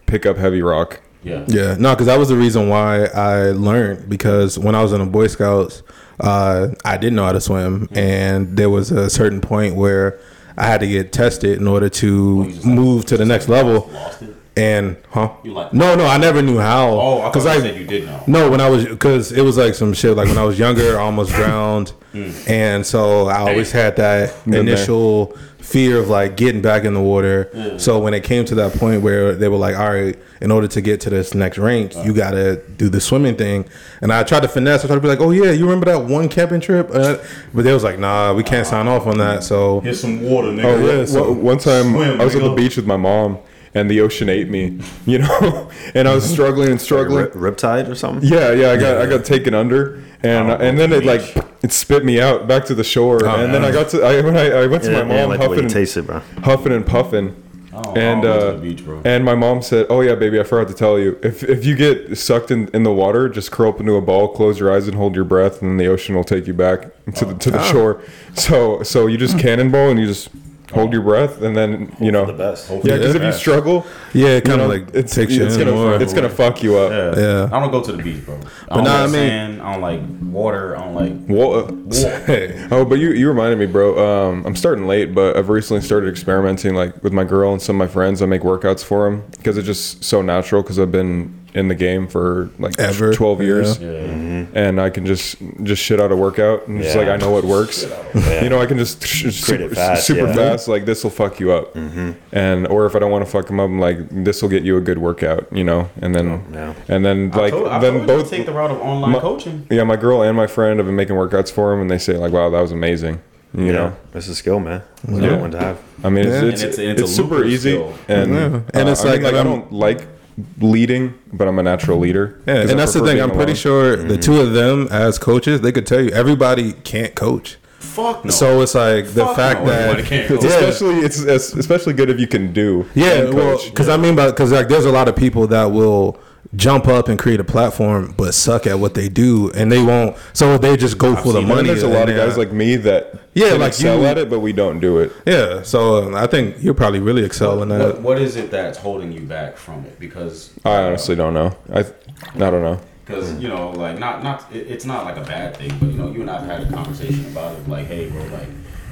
pick up heavy rock. yeah, Yeah, no, because that was the reason why I learned. Because when I was in the Boy Scouts, uh, I didn't know how to swim, and there was a certain point where I had to get tested in order to you just, like, move to the next level. Lost it. And huh? You like- no, no, I never knew how. Oh, because you I said you did know. no, when I was because it was like some shit. Like when I was younger, I almost drowned, <laughs> and so I always had that initial fear of like getting back in the water. So when it came to that point where they were like, "All right, in order to get to this next rank, you gotta do the swimming thing," and I tried to finesse. I tried to be like, "Oh yeah, you remember that one camping trip?" Uh, but they was like, "Nah, we can't sign off on that." So Here's some water, nigga. Oh, yeah, yeah. so- one time Swim, I was at the beach with my mom, and the ocean ate me. <laughs> You know, <laughs> and I was struggling and struggling. Rip, riptide or something. Yeah, yeah, I got I got taken under, and Oh, and then the it like it spit me out back to the shore, Oh, and then. I got to I when I, I went to Yeah, my yeah, mom like the way you huffing, taste it, bro. huffing and puffing, Oh, and I uh, beach, and my mom said, "Oh yeah, baby, I forgot to tell you. If if you get sucked in, in the water, just curl up into a ball, close your eyes, and hold your breath, and then the ocean will take you back to the to the Oh. shore. So so you just cannonball and you just hold your breath, and then you know The best. Yeah, because if you struggle, yeah, it kind of know, like it's takes you it's in gonna more. it's gonna fuck you up. Yeah. Yeah. I don't go to the beach, bro. I But don't nah, like I mean- sand. I don't like water. I don't like Well, uh, Hey. oh, but you you reminded me, bro. Um, I'm starting late, but I've recently started experimenting, like with my girl and some of my friends. I make workouts for them because it's just so natural. Because I've been in the game for like Ever. 12 years, Yeah. Mm-hmm. and I can just just shit out a workout, and it's Yeah. like I know what works. Yeah. You know, I can just sh- super, fast, super yeah. fast. Like this will fuck you up, mm-hmm. and or if I don't want to fuck them up, I'm like this will get you a good workout. You know, and then oh, yeah. and then I like told, I then told you to both take the route of online My- coaching. yeah, my girl and my friend have been making workouts for him, and they say like, "Wow, that was amazing." You You know, know, it's a skill, man. It's a Yeah. good one to have. I mean, Yeah. it's, And it's, it's- it's, a super easy, skill. and Yeah. uh, And it's I mean, like- like I um, don't like leading, but I'm a natural leader. Yeah, 'Cause and I that's the thing. I'm pretty alone. sure the mm-hmm. two of them as coaches, they could tell you everybody can't coach. Fuck no. So it's like the Fuck fact no, that can't It's coach. Especially it's, it's especially good if you can do. yeah, and well, coach. because I mean, by because like there's a lot of people that will jump up and create a platform, but suck at what they do, and they won't. So they just go for the seen And that. money. there's a lot of guys like me that Yeah, can like excel you- at it, but we don't do it. yeah. So um, I think you'll probably really excel in what, that. what is it that's holding you back from it? Because I honestly don't know. I I don't know. because you know, like not not it, it's not like a bad thing, but you know, you and I've had a conversation about it. Like, hey, bro, like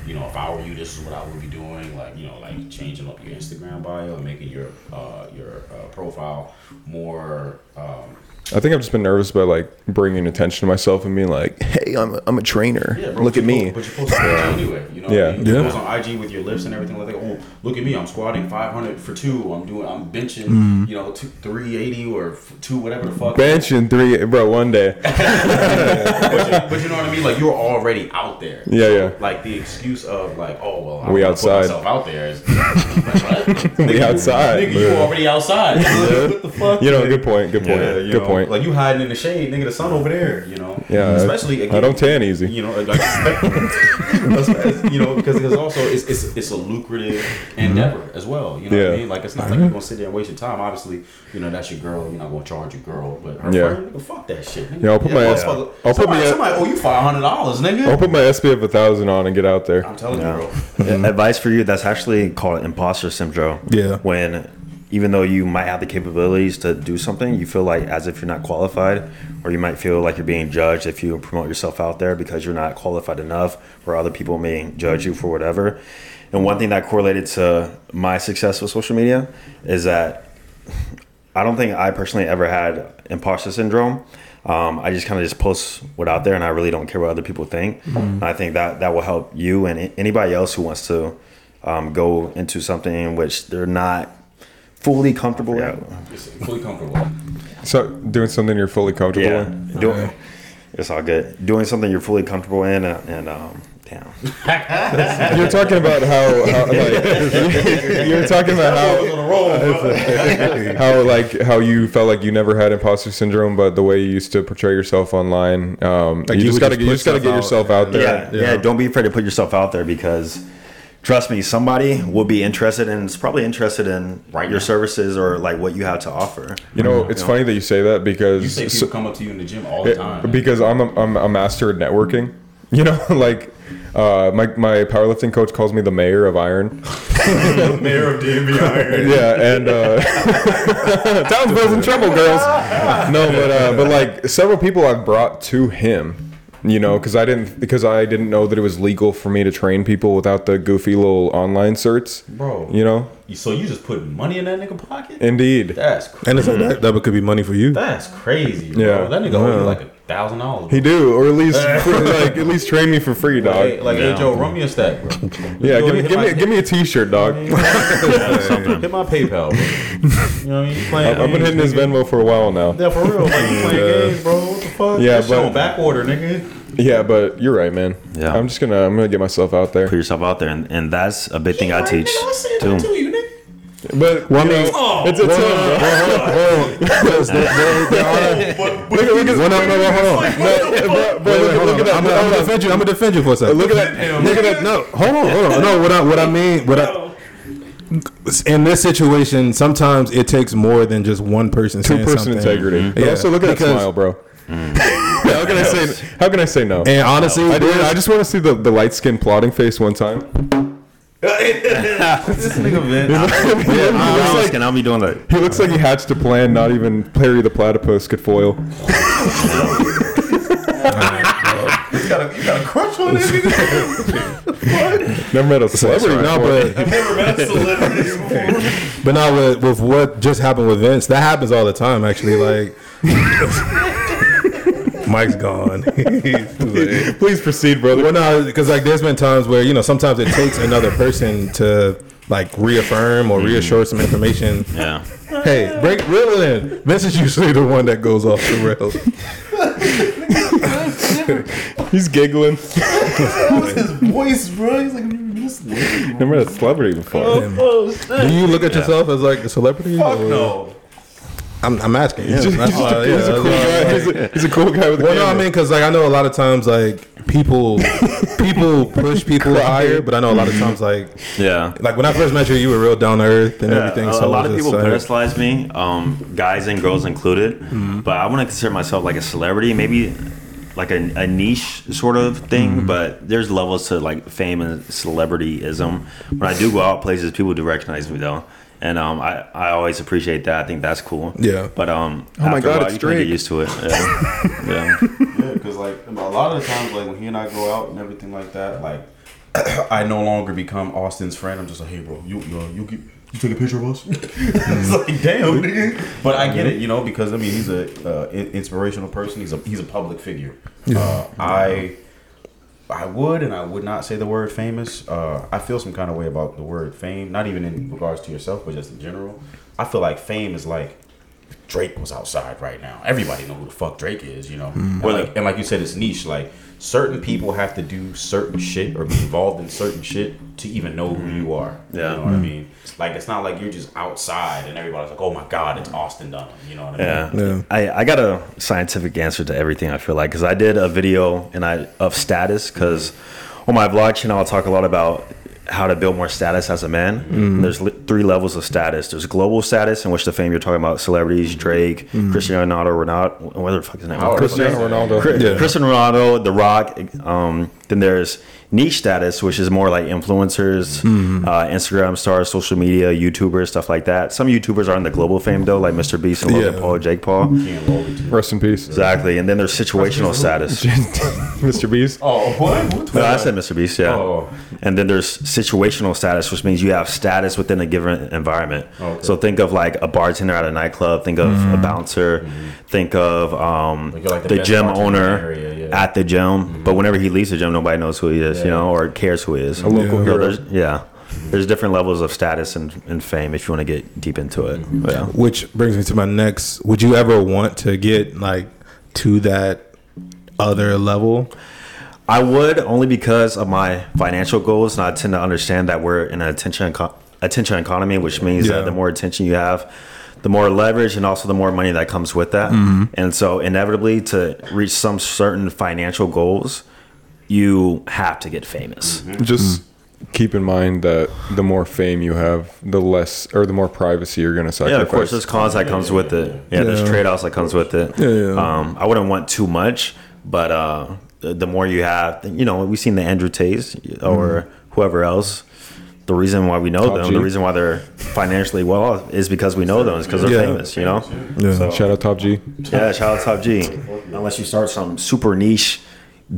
you know, if I were you, this is what I would be doing. Like, you know, like changing up your Instagram bio and making your uh, your uh, profile more. Um, I think I've just been nervous about like bringing attention to myself and being like, "Hey, I'm a, I'm a trainer. Yeah, bro, Look at me." post- But you post on IG anyway. You know, Yeah. what I mean? Yeah. post on IG with your lifts and everything like that. Oh, look at me! I'm squatting 500 for two. I'm doing. I'm benching. Mm. You know, two, 380 or two, whatever the fuck. Bench in three, bro. One day. <laughs> but, you, but you know what I mean? Like you're already out there. Yeah, yeah. Like the excuse of like, oh well, I We wanna outside. Put myself out there. Is, <laughs> like. We Nigga, outside, Nigga, you already outside. what the fuck? You know, good point. Good point. Yeah, good know, point. Like you hiding in the shade, nigga. The sun over there. You know. Yeah, I- Especially I don't tan easy. You know, like <laughs> you know, because because also it's, it's it's a lucrative mm-hmm. endeavor as well. You know what I mean? Like it's not like you're gonna sit there and waste your time. Obviously, you know that's your girl. You're not gonna charge your girl, but her Yeah. friend, nigga, fuck that shit. Nigga. Yeah, I'll put my- motherfucker- I'll put somebody, my- somebody owe you five hundred dollars, nigga. I'll put my SPF a thousand on and get out there. I'm telling Yeah. you, bro. Advice for you: That's actually called imposter syndrome. Yeah. When even though you might have the capabilities to do something, you feel like as if you're not qualified, or you might feel like you're being judged if you promote yourself out there because you're not qualified enough, or other people may judge you for whatever. And one thing that correlated to my success with social media is that I don't think I personally ever had imposter syndrome. Um, I just kind of just post what out there, and I really don't care what other people think. And I think that that will help you and anybody else who wants to um, go into something in which they're not fully comfortable yeah. Just fully comfortable. So doing something you're fully comfortable Yeah, in. doing it's all good. Doing something you're fully comfortable in, and, and um, damn, <laughs> You're talking about how, how like <laughs> you're talking about how <laughs> how like how you felt like you never had imposter syndrome, but the way you used to portray yourself online, um, Like you, you just gotta just you put just gotta get stuff yourself out out there. yeah, yeah, Don't be afraid to put yourself out there because. Trust me, somebody will be interested and is probably interested in Right your now. services or like what you have to offer. You know, it's funny that you say that because You say people so- come up to you in the gym all the it- time. because I'm a, I'm a master at networking. <laughs> You know, <laughs> like uh, my my powerlifting coach calls me the mayor of iron. The <laughs> mayor of DMV Iron. yeah, and uh, Townsville's in trouble, girls. No, but uh, but like several people I've brought to him, you know, because I didn't because I didn't know that it was legal for me to train people without the goofy little online certs. Bro. You know, So you just put money in that nigga pocket? indeed. That's crazy. And it's like that, that could be money for you. That's crazy, bro. Yeah. That nigga owes you like a thousand dollars. He do, or at least <laughs> like at least train me for free, dog. Like, like hey Joe, run me a stack, bro. yeah, Go give me give my- me give me a T-shirt, dog. <laughs> Hit my PayPal, bro. You know what I mean? You playing I've been hitting his games, Venmo for a while now. Yeah, for real. Like you <laughs> playing games, bro. What the fuck? Yeah, That but- back order, nigga. Yeah, but you're right, man. Yeah. I'm just gonna I'm gonna get myself out there. Put yourself out there, and, and that's a big thing I Right, teach nigga, I said too. But well, I mean, Oh, it's a Well, team, bro. well, well, because there- there- there are- But, Look at, well, no, no, no, hold on. No, bro, bro, look, wait, hold on. at that. I'm, look I'm at gonna defend you. I'm gonna defend you for a second. Look at that. Look at that. No, hold on, hold on. No, what I what I mean, what I in this situation, sometimes it takes more than just one person. Two saying person something. integrity. But Yeah, also look at that because- smile, bro. <laughs> how can I say? How can I say no? And honestly, I, did, I just want to see the, the light skin plotting face one time. This nigga Vince. he, I'm looks like, and I'll be doing that. he looks like he hatched a plan not even Perry the Platypus could foil. <laughs> You got a, you got a crush on this nigga? Never met a celebrity. no, but I've never met a celebrity before. but now with, with what just happened with Vince, that happens all the time. Actually, like <laughs> Mike's gone. <laughs> please proceed, brother. Well, no, because like there's been times where you know sometimes it takes another person to like reaffirm or mm-hmm. reassure some information. Yeah. Hey, break reel it in. Vince is usually the one that goes off the rails. <laughs> He's giggling. His voice, bro. He's like, this Never met a celebrity before. Oh, oh, shit. Do you look at yourself as like a celebrity? Fuck or- no. I'm, I'm asking. him. He's, just, That's he's, why- a, yeah, he's a cool why guy. like- He's a, he's a cool guy with a Well, no, I mean, because like I know a lot of times like people <laughs> people push people higher, but I know a lot of times like Yeah. like when I first met you, you were real down to earth and Yeah, everything. a, so a lot of people just, like, pedestalize me, um, guys and girls included. Mm-hmm. But I want to consider myself like a celebrity, maybe like a, a niche sort of thing. Mm-hmm. But there's levels to like fame and celebrityism. When I do go out places, people do recognize me though. And um, I, I always appreciate that. I think that's cool. Yeah. But um, Oh my God, while, it's you kinda Drake. get used to it. <laughs> Yeah. yeah. Yeah, because like a lot of the times, like when he and I go out and everything like that, like <clears throat> I no longer become Austin's friend. I'm just like, hey, bro, you you you, get, you take a picture of us. <laughs> it's like, damn, nigga. But I get it, you know, because I mean, he's a uh, inspirational person. He's a he's a public figure. Uh, I. I would and I would not say the word famous. Uh, I feel some kind of way about the word fame, not even in regards to yourself, but just in general. I feel like fame is like Drake was outside right now. Everybody know who the fuck Drake is, you know. And, like, and like you said, it's niche. Like certain people have to do certain shit or be involved in certain shit to even know who you are. Yeah. you know what I mm-hmm. mean. Like it's not like you're just outside and everybody's like, "Oh my god, it's Austin Dunham." You know what I mean? Yeah. Yeah. I, I got a scientific answer to everything I feel like because I did a video and I of status because on my vlog channel I'll talk a lot about how to build more status as a man. Mm-hmm. There's li- three levels of status. There's global status in which the fame you're talking about celebrities, mm-hmm. Drake, mm-hmm. Cristiano Ronaldo, Ronaldo, whatever the fuck his name. Howard. Oh, Cristiano Cristiano Ronaldo. Cristiano Ronaldo, The Rock, um, then there's niche status, which is more like influencers, Mm-hmm. uh, Instagram stars, social media, YouTubers, stuff like that. Some YouTubers are in the global fame though, like Mr. Beast and Logan Yeah. Paul, Jake Paul. Can't roll it too. Rest in peace, Exactly, and then there's situational status. <laughs> Mr. Beast. Oh, what? No, I said Mr. Beast, yeah. Oh. And then there's situational status, which means you have status within a given environment. Okay. So think of like a bartender at a nightclub, think of a bouncer, think of um, Like like the the, gym bartender the owner area, yeah. at the gym. But whenever he leaves the gym, nobody knows who he is, you know, or cares who he is. A local So hero. there's, yeah. There's different levels of status and, and fame if you want to get deep into it. Yeah. Which brings me to my next. Would you ever want to get like to that other level? I would only because of my financial goals, and I tend to understand that we're in an attention attention economy, which means Yeah. that the more attention you have, the more leverage, and also the more money that comes with that. Mm-hmm. And so, inevitably, to reach some certain financial goals, you have to get famous. Just keep in mind that the more fame you have, the less or the more privacy you're going to sacrifice. Yeah, of course, there's cons that comes with it. Yeah, there's Yeah. trade offs that comes with it. Yeah, yeah. Um, I wouldn't want too much, but uh, the, the more you have, you know, we've seen the Andrew Tates or whoever else. The reason why we know Top them, G. the reason why they're financially well off is because we know them. It's because they're Yeah. famous, you know. Yeah. So, Shout out Top G. yeah, shout out Top G. Unless you start some super niche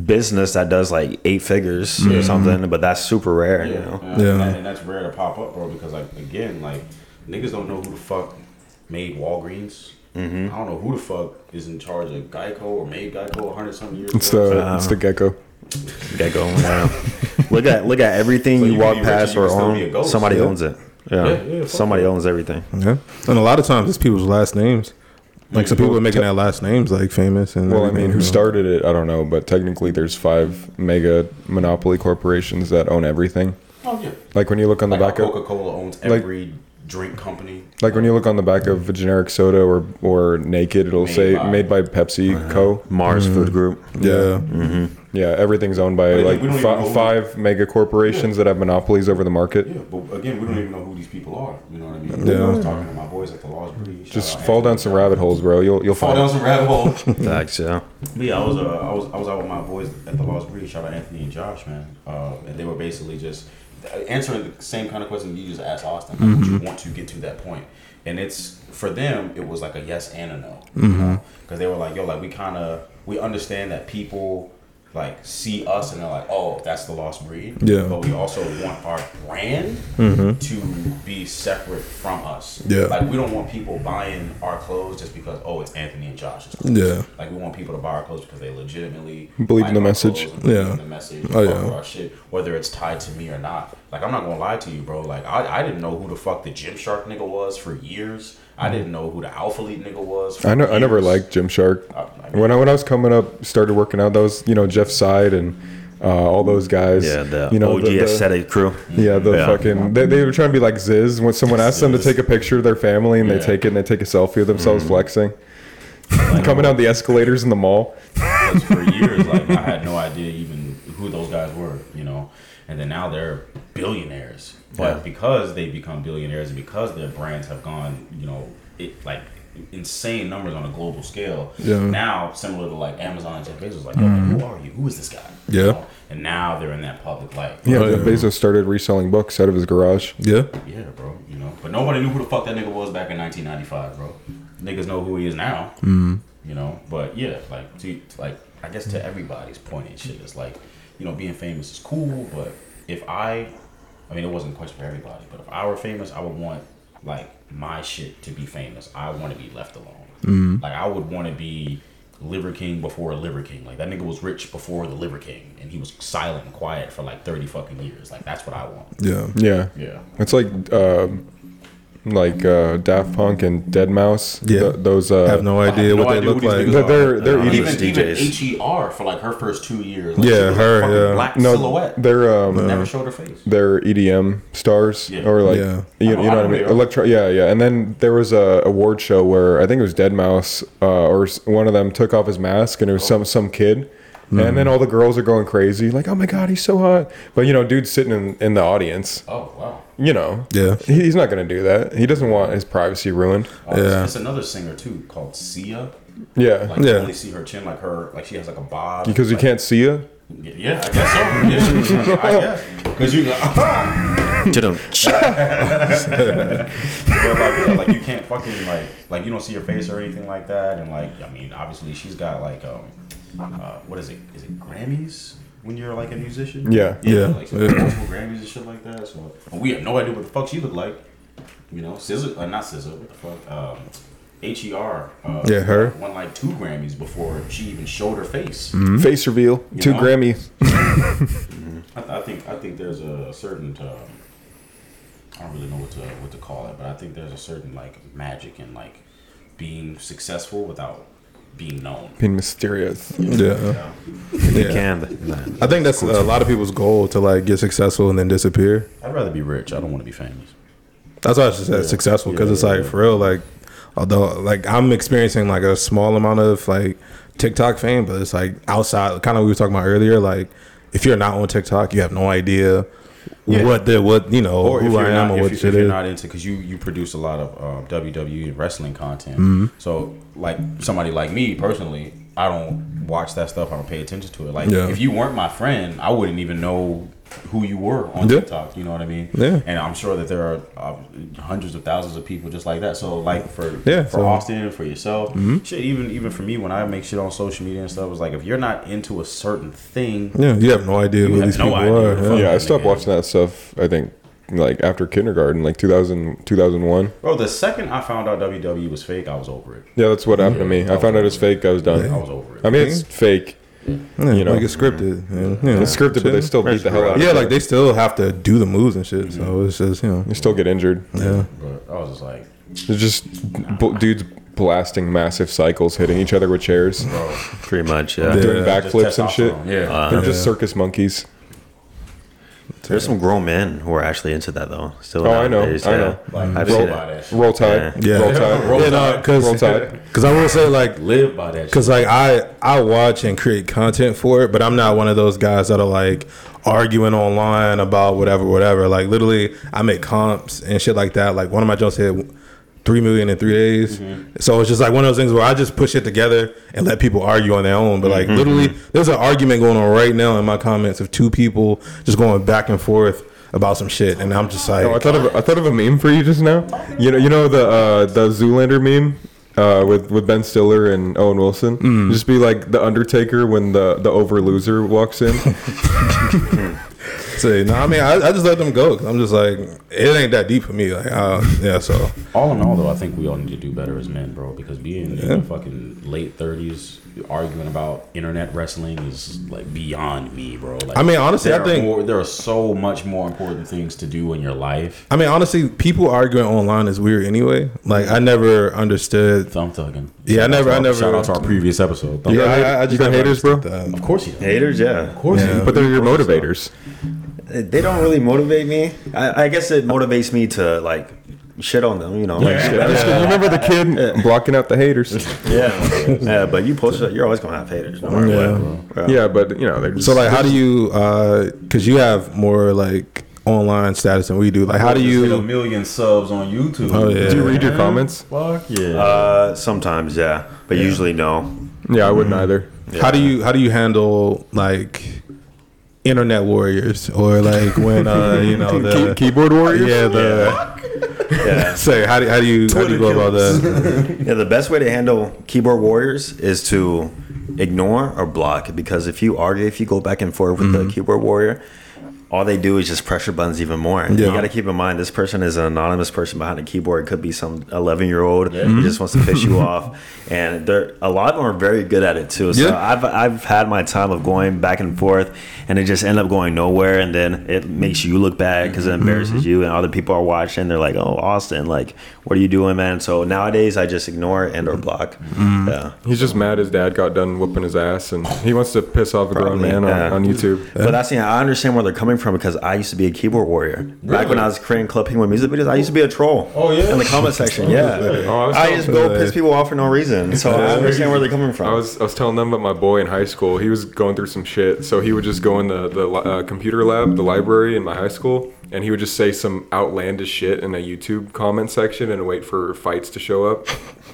business that does like eight figures or something, but that's super rare, you know. Yeah, Yeah. And, and that's rare to pop up, bro. Because like again, like niggas don't know who the fuck made Walgreens. Mm-hmm. I don't know who the fuck is in charge of Geico or made Geico a hundred something years It's ago. the it's the gecko. Get going. Yeah. look at look at everything So you you walk be rich past or can still be a own. Somebody yeah. owns it. Yeah, Yeah, yeah, somebody owns everything. Yeah. And a lot of times it's people's last names. Like some people are making their last names like famous and Well, I mean, who started it? I don't know, but technically, there's five mega monopoly corporations that own everything. Oh yeah. Like when you look on the Like back of Coca Cola owns like- every drink company. like when you look on the back of a generic soda or or naked, it'll Made say by- made by Pepsi uh-huh. Co. Mars mm-hmm. Food Group. Yeah. Mm-hmm. Yeah, everything's owned by But like we don't fi- five mega corporations that have monopolies over the market. Yeah, but again, we don't even know who these people are. You know what I mean? Yeah. I was talking to my boys at the Lost Breed. Just out fall down some rabbit holes, bro. You'll you'll Fall find down some rabbit holes. <laughs> Facts, yeah. But yeah, I was uh, I was I was out with my boys at the Lost Breed. Shout out Anthony and Josh, man. Uh, and they were basically just answering the same kind of question you just asked Austin. Like, Would you want to get to that point? And it's for them, it was like a yes and a no. Because they were like, yo, like we kind of we understand that people like see us and they're like, oh, that's the Lost Breed. Yeah. But we also want our brand mm-hmm. to be separate from us. Yeah. Like we don't want people buying our clothes just because oh, it's Anthony and Josh's clothes. Yeah. Like we want people to buy our clothes because they legitimately Believe in the message. clothes and believe Yeah. the message. Oh, yeah. our shit, whether it's tied to me or not. Like I'm not gonna lie to you, bro. Like I, I didn't know who the fuck the Gymshark nigga was for years. I didn't know who the Alphalete nigga was. I know. I never liked Gymshark. I- I mean- When I when I was coming up, started working out. That was you know Jeff Seid and uh, all those guys. Yeah, the you know OG the- the- aesthetic crew. Yeah, the Yeah. fucking they, they were trying to be like Zyzz when someone asked them to take a picture of their family and they take it and they take a selfie of themselves Mm. flexing, coming down the escalators in the mall. For years, like I had no idea even who those guys were, you know. And then now they're billionaires. But Yeah. because they become billionaires and because their brands have gone, you know, it like insane numbers on a global scale. Yeah. Now, similar to like Amazon and Jeff Bezos, like, yo, who are you? Who is this guy? You Yeah. know? And now they're in that public light. Yeah, yeah. Bezos started reselling books out of his garage. Yeah. Yeah, bro. You know, but nobody knew who the fuck that nigga was back in 1995, bro. Niggas know who he is now. Mm. You know, but yeah, like, to, like I guess to everybody's point and shit, it's like, you know, being famous is cool, but if I, I mean, it wasn't a question for everybody, but if I were famous, I would want like my shit to be famous. I want to be left alone. Like I would want to be. Liver King before a Liver King. Like that nigga was rich before the Liver King, and he was silent and quiet for like thirty fucking years. Like that's what I want. Yeah. Yeah, Yeah. it's like um like uh, Daft Punk and Deadmau5. Yeah. Th- those. Uh, I have no idea no what they idea look who like. niggas They're- they're- they're And Anonymous even, even HER for like her first two years. Like, Yeah, she was a her, yeah. Black no, silhouette. they're um, Never showed her face. they're EDM stars Yeah. or like Yeah. you, you know- know what I mean they electro yeah yeah and then there was a award show where I think it was Deadmau5 uh, or one of them took off his mask and it was some some kid and then all the girls are going crazy like oh my god he's so hot but you know dude's sitting in, in the audience Oh wow. you know Yeah. he, he's not gonna do that he doesn't want his privacy ruined Uh, Yeah. It's another singer too called Sia. yeah Like you Yeah. only see her chin, like her, like she has like a bob. because you like, can't see ya Yeah, I guess so. <laughs> Yeah, I guess because you. <laughs> but like, yeah, like you can't fucking like like you don't see her face or anything like that, and like I mean, obviously she's got like um, uh, what is it? Is it Grammys when you're like a musician? Yeah. Yeah. like some multiple Grammys and shit like that. So and we have no idea what the fuck she looked like. You know, Scissor, uh, not Scissor. What the fuck? Um, Her. Uh, Yeah, her. won like two Grammys before she even showed her face. Face reveal. Two know? Grammys. <laughs> I, I think I think there's a certain um, I don't really know what to what to call it, but I think there's a certain like magic in like being successful without being known. Being mysterious. Yeah. You Yeah. can. then- I think that's a lot of people's goal to like get successful and then disappear. I'd rather be rich. I don't want to be famous. That's why I just said successful because Yeah, it's like yeah. for real. Like, although like I'm experiencing like a small amount of like TikTok fame, but it's like outside. Kind of we were talking about earlier. Like, if you're not on TikTok, you have no idea Yeah. what the what you know Or who I am not, or if, what you, shit you're is. not into, because you you produce a lot of um, WWE wrestling content. Mm-hmm. So like somebody like me personally, I don't watch that stuff. I don't pay attention to it. Like Yeah. if you weren't my friend, I wouldn't even know who you were on Yeah. TikTok. You know what I mean? Yeah. And I'm sure that there are uh, hundreds of thousands of people just like that. So like for Yeah, for so- Mm-hmm. Austin, for yourself, shit. Even even for me, when I make shit on social media and stuff, it's like if you're not into a certain thing, Yeah, you have no idea who these no people idea are. yeah. Yeah, I stopped Yeah. watching that stuff, I think, like after kindergarten, like 2000, 2001. bro. The second I found out WWE was fake, I was over it. Yeah, that's what happened to me. I found out it's fake. I was done. I was over it. I mean, it's fake. Yeah, You know. like it's scripted. and, you know, It's scripted, but they still beat the hell out of Yeah, it. like they still have to do the moves and shit. So it's just you know. You still get injured. Yeah. But I was just like, It's just b- dudes blasting massive cycles, hitting each other with chairs, bro, Pretty much, yeah. Yeah. doing just backflips and shit. Yeah. Uh, They're just circus monkeys. There's some grown men who are actually into that though. Still Oh, I know, nowadays, I yeah. know. like, I've roll seen by it. that shit. Roll Tide. Yeah. Roll Tide. <laughs> Roll yeah, no, Tide. because because <laughs> I will say like Live by that. Cause like I I watch and create content for it, but I'm not one of those guys that are like arguing online about whatever, whatever. Like literally, I make comps and shit like that. Like one of my jokes hit three million in three days, so it's just like one of those things where I just push it together and let people argue on their own. But like literally, there's an argument going on right now in my comments of two people just going back and forth about some shit, and I'm just like, I thought of I thought of a meme for you just now. You know, you know the uh, the Zoolander meme uh, with with Ben Stiller and Owen Wilson. Mm. Just be like the Undertaker when the the over loser walks in. <laughs> <laughs> say, no, I mean, I, I just let them go. Cause I'm just like, it ain't that deep for me. Like, uh, yeah, so all in all, though, I think we all need to do better as men, bro. Because being in the fucking late thirties, arguing about internet wrestling is like beyond me, bro. Like, I mean, honestly, I think- more, there are so much more important things to do in your life. I mean, honestly, people arguing online is weird anyway. Like, I never understood. Thumb thugging. Yeah, I Shout out never- I never- Shout out to our previous episode. Thumb Yeah. I, I just You got haters, bro? that. Of course you do. Haters, yeah. Of course Yeah. you but they're your Of so. motivators. They don't really motivate me. I, I guess it motivates me to like shit on them, you know. Like, You remember the kid blocking out the haters? <laughs> yeah, yeah. But you post it, you're always gonna have haters. No matter Yeah. what, bro. Yeah, but you know they're just So, like, how do you? Because you have more like online status than we do. Like, how do you? hit a million subs on YouTube? Oh, yeah. do you read your comments? Fuck yeah. Uh, sometimes, yeah, but usually no. Yeah, I wouldn't either. How do you? How do you handle like? Internet warriors, or like when uh you know the Key- keyboard warriors. yeah the Yeah, <laughs> say how do how do you how do you go about that? yeah. The best way to handle keyboard warriors is to ignore or block because if you argue, if you go back and forth with the keyboard warrior. All they do is just pressure buttons even more. You got to keep in mind this person is an anonymous person behind a keyboard. It could be some 11 year old who mm-hmm. just wants to piss you <laughs> off, and they're a lot of them are very good at it too. So Yeah. I've I've had my time of going back and forth, and it just end up going nowhere, and then it makes you look bad because it embarrasses mm-hmm. you, and other people are watching. They're like, "Oh, Austin, like, what are you doing, man?" So nowadays, I just ignore and or block. Mm-hmm. Yeah. He's just mad his dad got done whooping his ass, and he wants to piss off a grown man yeah. on, on YouTube. But that's yeah, I understand where they're coming from because I used to be a keyboard warrior. Back when I was creating Club Penguin music videos, I used to be a troll. Oh, yeah? in the comment section, <laughs> yeah. Oh, I I just go piss people off for no reason. So I understand where they're coming from. I was I was telling them about my boy in high school. He was going through some shit, so he would just go in the the uh, computer lab, the library in my high school, and he would just say some outlandish shit in a YouTube comment section and wait for fights to show up.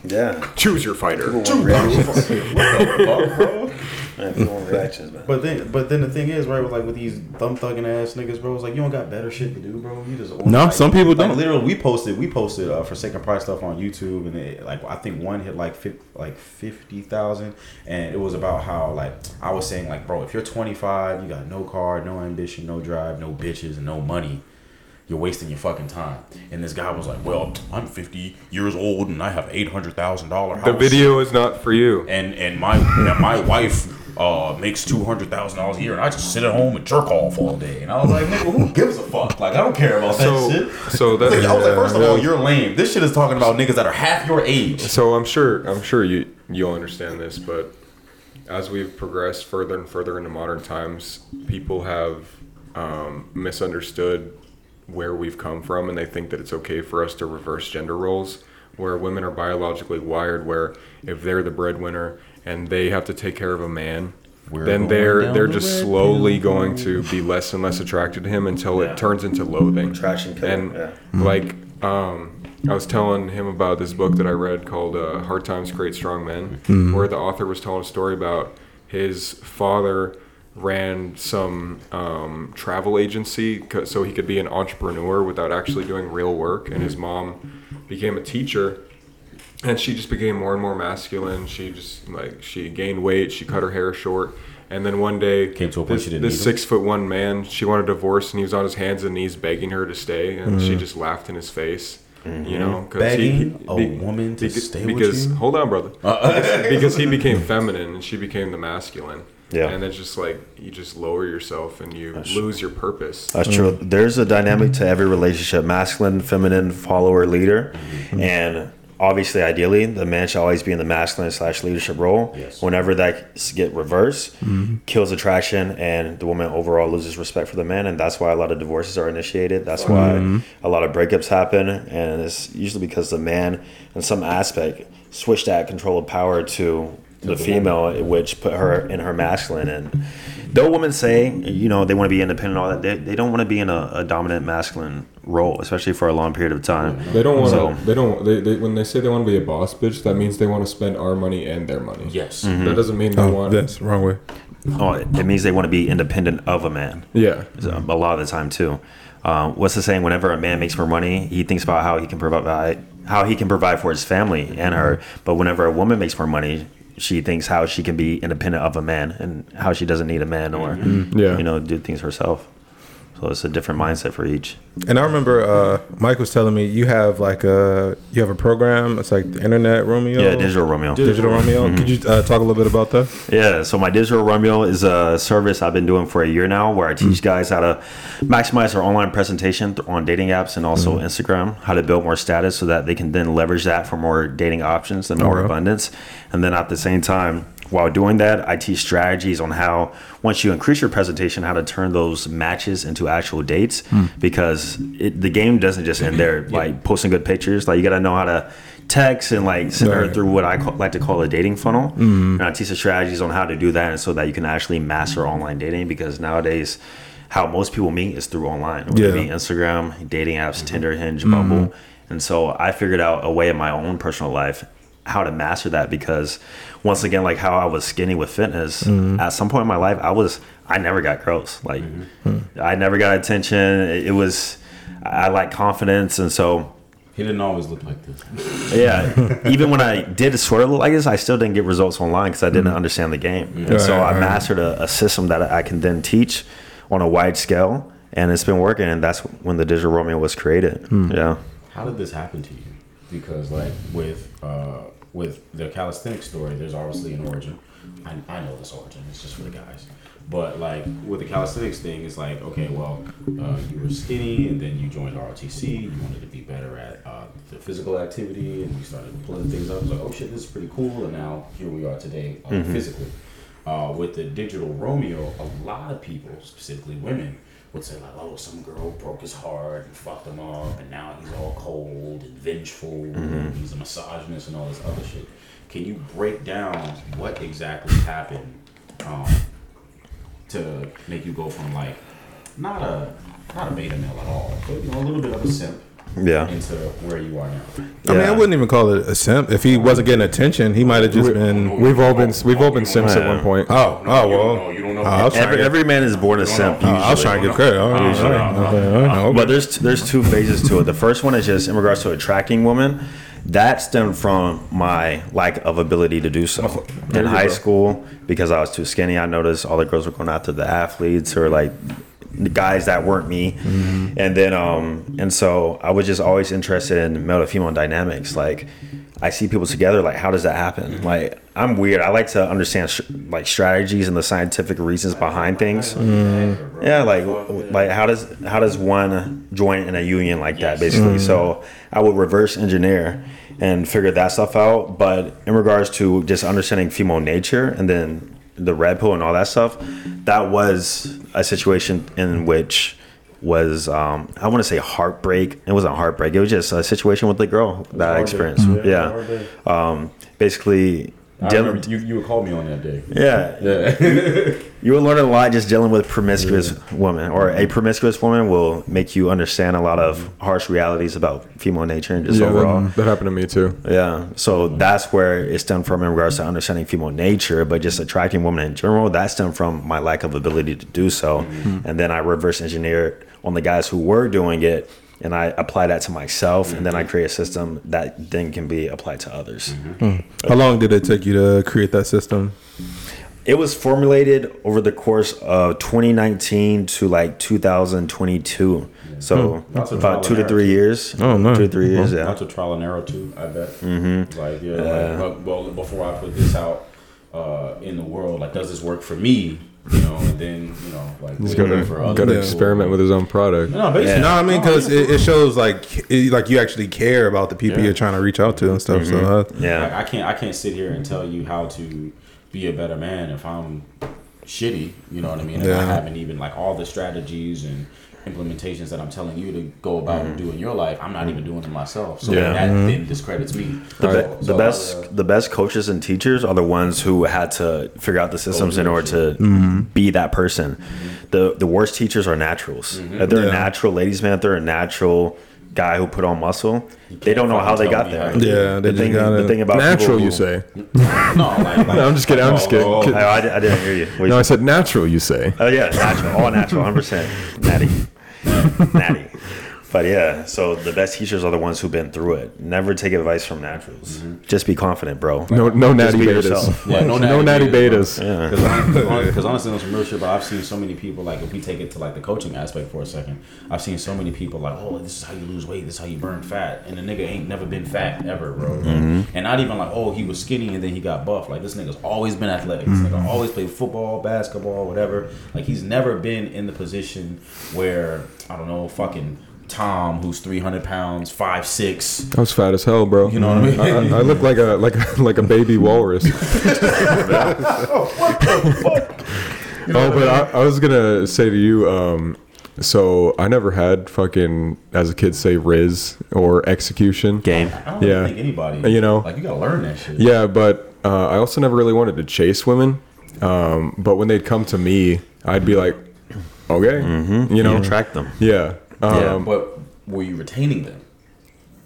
yeah. Choose your fighter. <laughs> Man, feeling reactions, man. But then, but then the thing is, right, with like with these thumb thugging ass niggas, bro, it's like you don't got better shit to do, bro. You just No, like, some people like, don't. Literally, we posted, we posted uh, Forsaken Pride stuff on YouTube, and it, like I think one hit like fif- like fifty thousand, and it was about how like I was saying like, bro, if you're 25, you got no car, no ambition, no drive, no bitches, and no money. You're wasting your fucking time. And this guy was like, "Well, I'm 50 years old and I have eight hundred thousand dollar. The video is not for you. and and my and my wife uh, makes two hundred thousand dollars a year, and I just sit at home and jerk off all day. And I was like, nigga, who gives a fuck? Like, I don't care about that So, shit. so that I was like, first of yeah. all, you're lame. This shit is talking about niggas that are half your age. So I'm sure I'm sure you you'll understand this, but as we've progressed further and further into modern times, people have um, misunderstood where we've come from, and they think that it's okay for us to reverse gender roles, where women are biologically wired, where if they're the breadwinner and they have to take care of a man. We're then they're they're the just red slowly going to be less and less attracted to him until Yeah. it turns into loathing. Attraction killer, And yeah. like um, I was telling him about this book that I read called uh, "Hard Times Create Strong Men," where the author was telling a story about his father ran some um, travel agency so he could be an entrepreneur without actually doing real work, and his mom became a teacher. And she just became more and more masculine. She just like she gained weight. She cut her hair short, and then one day Came to a point this, she didn't this need him? six foot one man. She wanted a divorce, and he was on his hands and knees begging her to stay, and she mm-hmm. just laughed in his face. Mm-hmm. You know, 'cause Begging a woman to stay with because you? hold on, brother, because, uh-uh. <laughs> because he became feminine and she became the masculine. Yeah. and it's just like you just lower yourself and you lose your purpose. That's true. There's a dynamic to every relationship masculine, feminine, follower, leader. Mm-hmm. And obviously, ideally, the man should always be in the masculine slash leadership role. Yes. Whenever that s- get reversed, mm-hmm. kills attraction, and the woman overall loses respect for the man. And that's why a lot of divorces are initiated. That's why mm-hmm. a lot of breakups happen. And it's usually because the man, in some aspect, switched that control of power to the female, which put her in her masculine. And though women say, you know, they want to be independent, and all that, they, they don't want to be in a, a dominant masculine role, especially for a long period of time. They don't want to. So- they don't. They, they when they say they want to be a boss bitch, that means they want to spend our money and their money. Yes. That doesn't mean they Oh, want. that's wrong way. Oh, it it means they want to be independent of a man. Yeah. So, a lot of the time too. Um, what's the saying? Whenever a man makes more money, he thinks about how he can provide how he can provide for his family and her. But whenever a woman makes more money, she thinks how she can be independent of a man and how she doesn't need a man or Yeah. you know do things herself. So it's a different mindset for each. And I remember uh, Mike was telling me you have like a you have a program. It's like the Internet Romeo. Yeah, Digital Romeo. Digital Romeo. Could you uh, talk a little bit about that? Yeah, so my Digital Romeo is a service I've been doing for a year now where I teach guys how to maximize their online presentation on dating apps and also Instagram, how to build more status so that they can then leverage that for more dating options and more Okay. abundance. And then at the same time, while doing that, I teach strategies on how, once you increase your presentation, how to turn those matches into actual dates hmm. because it, the game doesn't just end there, like posting good pictures. Like, you got to know how to text and like send her through what I call, like to call a dating funnel. Hmm. And I teach the strategies on how to do that, and so that you can actually master online dating. Because nowadays, how most people meet is through online, whether it Yeah. be Instagram, dating apps, mm-hmm. Tinder, Hinge, Bumble. Mm-hmm. And so I figured out a way in my own personal life how to master that because once again like how I was skinny with fitness mm-hmm. at some point in my life I was I never got girls like mm-hmm. I never got attention it, it was I like confidence and so He didn't always look like this. <laughs> yeah, even when I did sort of look like this, I still didn't get results online because I didn't mm-hmm. understand the game. And so Right, I right. mastered a, a system that I can then teach on a wide scale, and it's been working. And that's when the Digital Romeo was created. Hmm. Yeah. How did this happen to you? Because like with uh, with the calisthenics story, there's obviously an origin. I, I know this origin. It's just for the guys. But like with the calisthenics thing, it's like okay, well, uh, you were skinny, and then you joined ROTC. You wanted to be better at uh, the physical activity, and you started pulling things up. It's like, oh shit, this is pretty cool. And now here we are today, uh, physically. Uh, with the digital Romeo, a lot of people, specifically women, would say like, "Oh, some girl broke his heart and fucked him up, and now he's all cold and vengeful. And he's a misogynist and all this other shit." Can you break down what exactly happened um, to make you go from like not a not a beta male at all, but you know a little bit of a simp Yeah. into where you are now. I mean, I wouldn't even call it a simp. If he wasn't getting attention, he might have just been. Oh, we've all been we've all been simps at one point. Oh, oh You don't know. well. You don't know. Oh, I was trying Every, get, every man is born a simp. oh, I was trying to get credit. Oh, all right, Usually. okay, okay, okay. But there's there's two phases to it. The first one is just in regards to attracting women. That stemmed from my lack of ability to do so in high school because I was too skinny. I noticed all the girls were going after the athletes or like the guys that weren't me, mm-hmm. and then um and so I was just always interested in male to female dynamics. Like I see people together. Like how does that happen? Mm-hmm. Like I'm weird. I like to understand sh- like strategies and the scientific reasons behind things. Mm-hmm. Yeah, like like how does how does one join in a union like that basically? So I would reverse engineer and figure that stuff out. But in regards to just understanding female nature and then the red pill and all that stuff, that was a situation in which was um, I want to say heartbreak. It wasn't heartbreak. It was just a situation with the girl that I experienced. Yeah, Yeah, um, basically. I remember you, you would call me on that day. yeah, Yeah. <laughs> you will learn a lot just dealing with promiscuous women, or a promiscuous woman will make you understand a lot of harsh realities about female nature and just Yeah, overall. that, that happened to me too. Yeah, so that's where it stemmed from in regards to understanding female nature, but just attracting women in general. That stemmed from my lack of ability to do so, mm-hmm. and then I reverse engineered on the guys who were doing it, and I apply that to myself, and then I mm-hmm. create a system that then can be applied to others. Mm-hmm. Hmm. How long did it take you to create that system? It was formulated over the course of 2019 to like 2022. So hmm. Lots of about two to three years. Oh, no. Two to three years, uh-huh. yeah. Lots of trial and error too. I bet. Mm-hmm. Like yeah, like, uh. well, before I put this out uh, in the world, like, does this work for me? You know, and then you know, like, He's will it got work to for got other to experiment with his own product. No, basically, No, I mean because it, it shows like it, like you actually care about the people Yeah. you're trying to reach out to and stuff. So uh, Yeah. Like, I can't I can't sit here and tell you how to be a better man if I'm shitty. You know what I mean? And I haven't even like all the strategies and implementations that I'm telling you to go about and do in your life. I'm not even doing them myself. So Yeah. that mm-hmm. then discredits me. The, be- So- the best uh, the best coaches and teachers are the ones who had to figure out the systems in order to mm-hmm. be that person. Mm-hmm. The the worst teachers are naturals. If they're a natural ladies man, if they're a natural guy who put on muscle, they don't know how they got there. yeah, they The just thing, got the thing about Natural, people you say? <laughs> No, like, like, <laughs> No, I'm just kidding. I'm just kidding. oh, Oh, I, I didn't hear you. What No, you I said natural. You say? Oh yeah, natural, all natural, hundred percent, natty, <laughs> natty. But yeah, so the best teachers are the ones who've been through it. Never take advice from naturals. Mm-hmm. Just be confident, bro. No, no natty be betas. yourself. Yeah, no no natty betas. Yeah. Because <laughs> honestly, on some real shit, but I've seen so many people like if we take it to like the coaching aspect for a second, I've seen so many people like, oh, this is how you lose weight, this is how you burn fat, and the nigga ain't never been fat ever, bro. Mm-hmm. And not even like, oh, he was skinny and then he got buff. Like this nigga's always been athletic. This nigga mm-hmm. always played football, basketball, whatever. Like he's never been in the position where I don't know, fucking Tom, who's three hundred pounds, five six. I was fat as hell, bro. You know what I mean? I, I look like a like a, like a baby walrus. <laughs> oh, but I, I was gonna say to you, um, so I never had fucking as a kid say Riz or execution. Game. I don't Yeah. think anybody, You know. like you gotta learn that shit. Yeah, but uh, I also never really wanted to chase women. Um, but when they'd come to me, I'd be like, okay, you know, You attract them. yeah. Um, Yeah. But were you retaining them?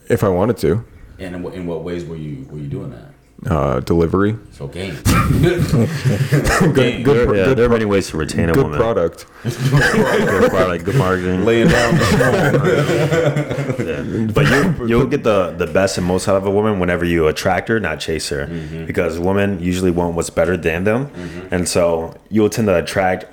If I wanted to, And in what, in what ways were you were you doing that? uh, delivery, So game. <laughs> good, Game. good, Yeah, good, there are many ways to retain a good woman. product. <laughs> good product, good marketing. Laying down. <laughs> Yeah. But you you'll get the the best and most out of a woman whenever you attract her, not chase her, because women usually want what's better than them, and so you'll tend to attract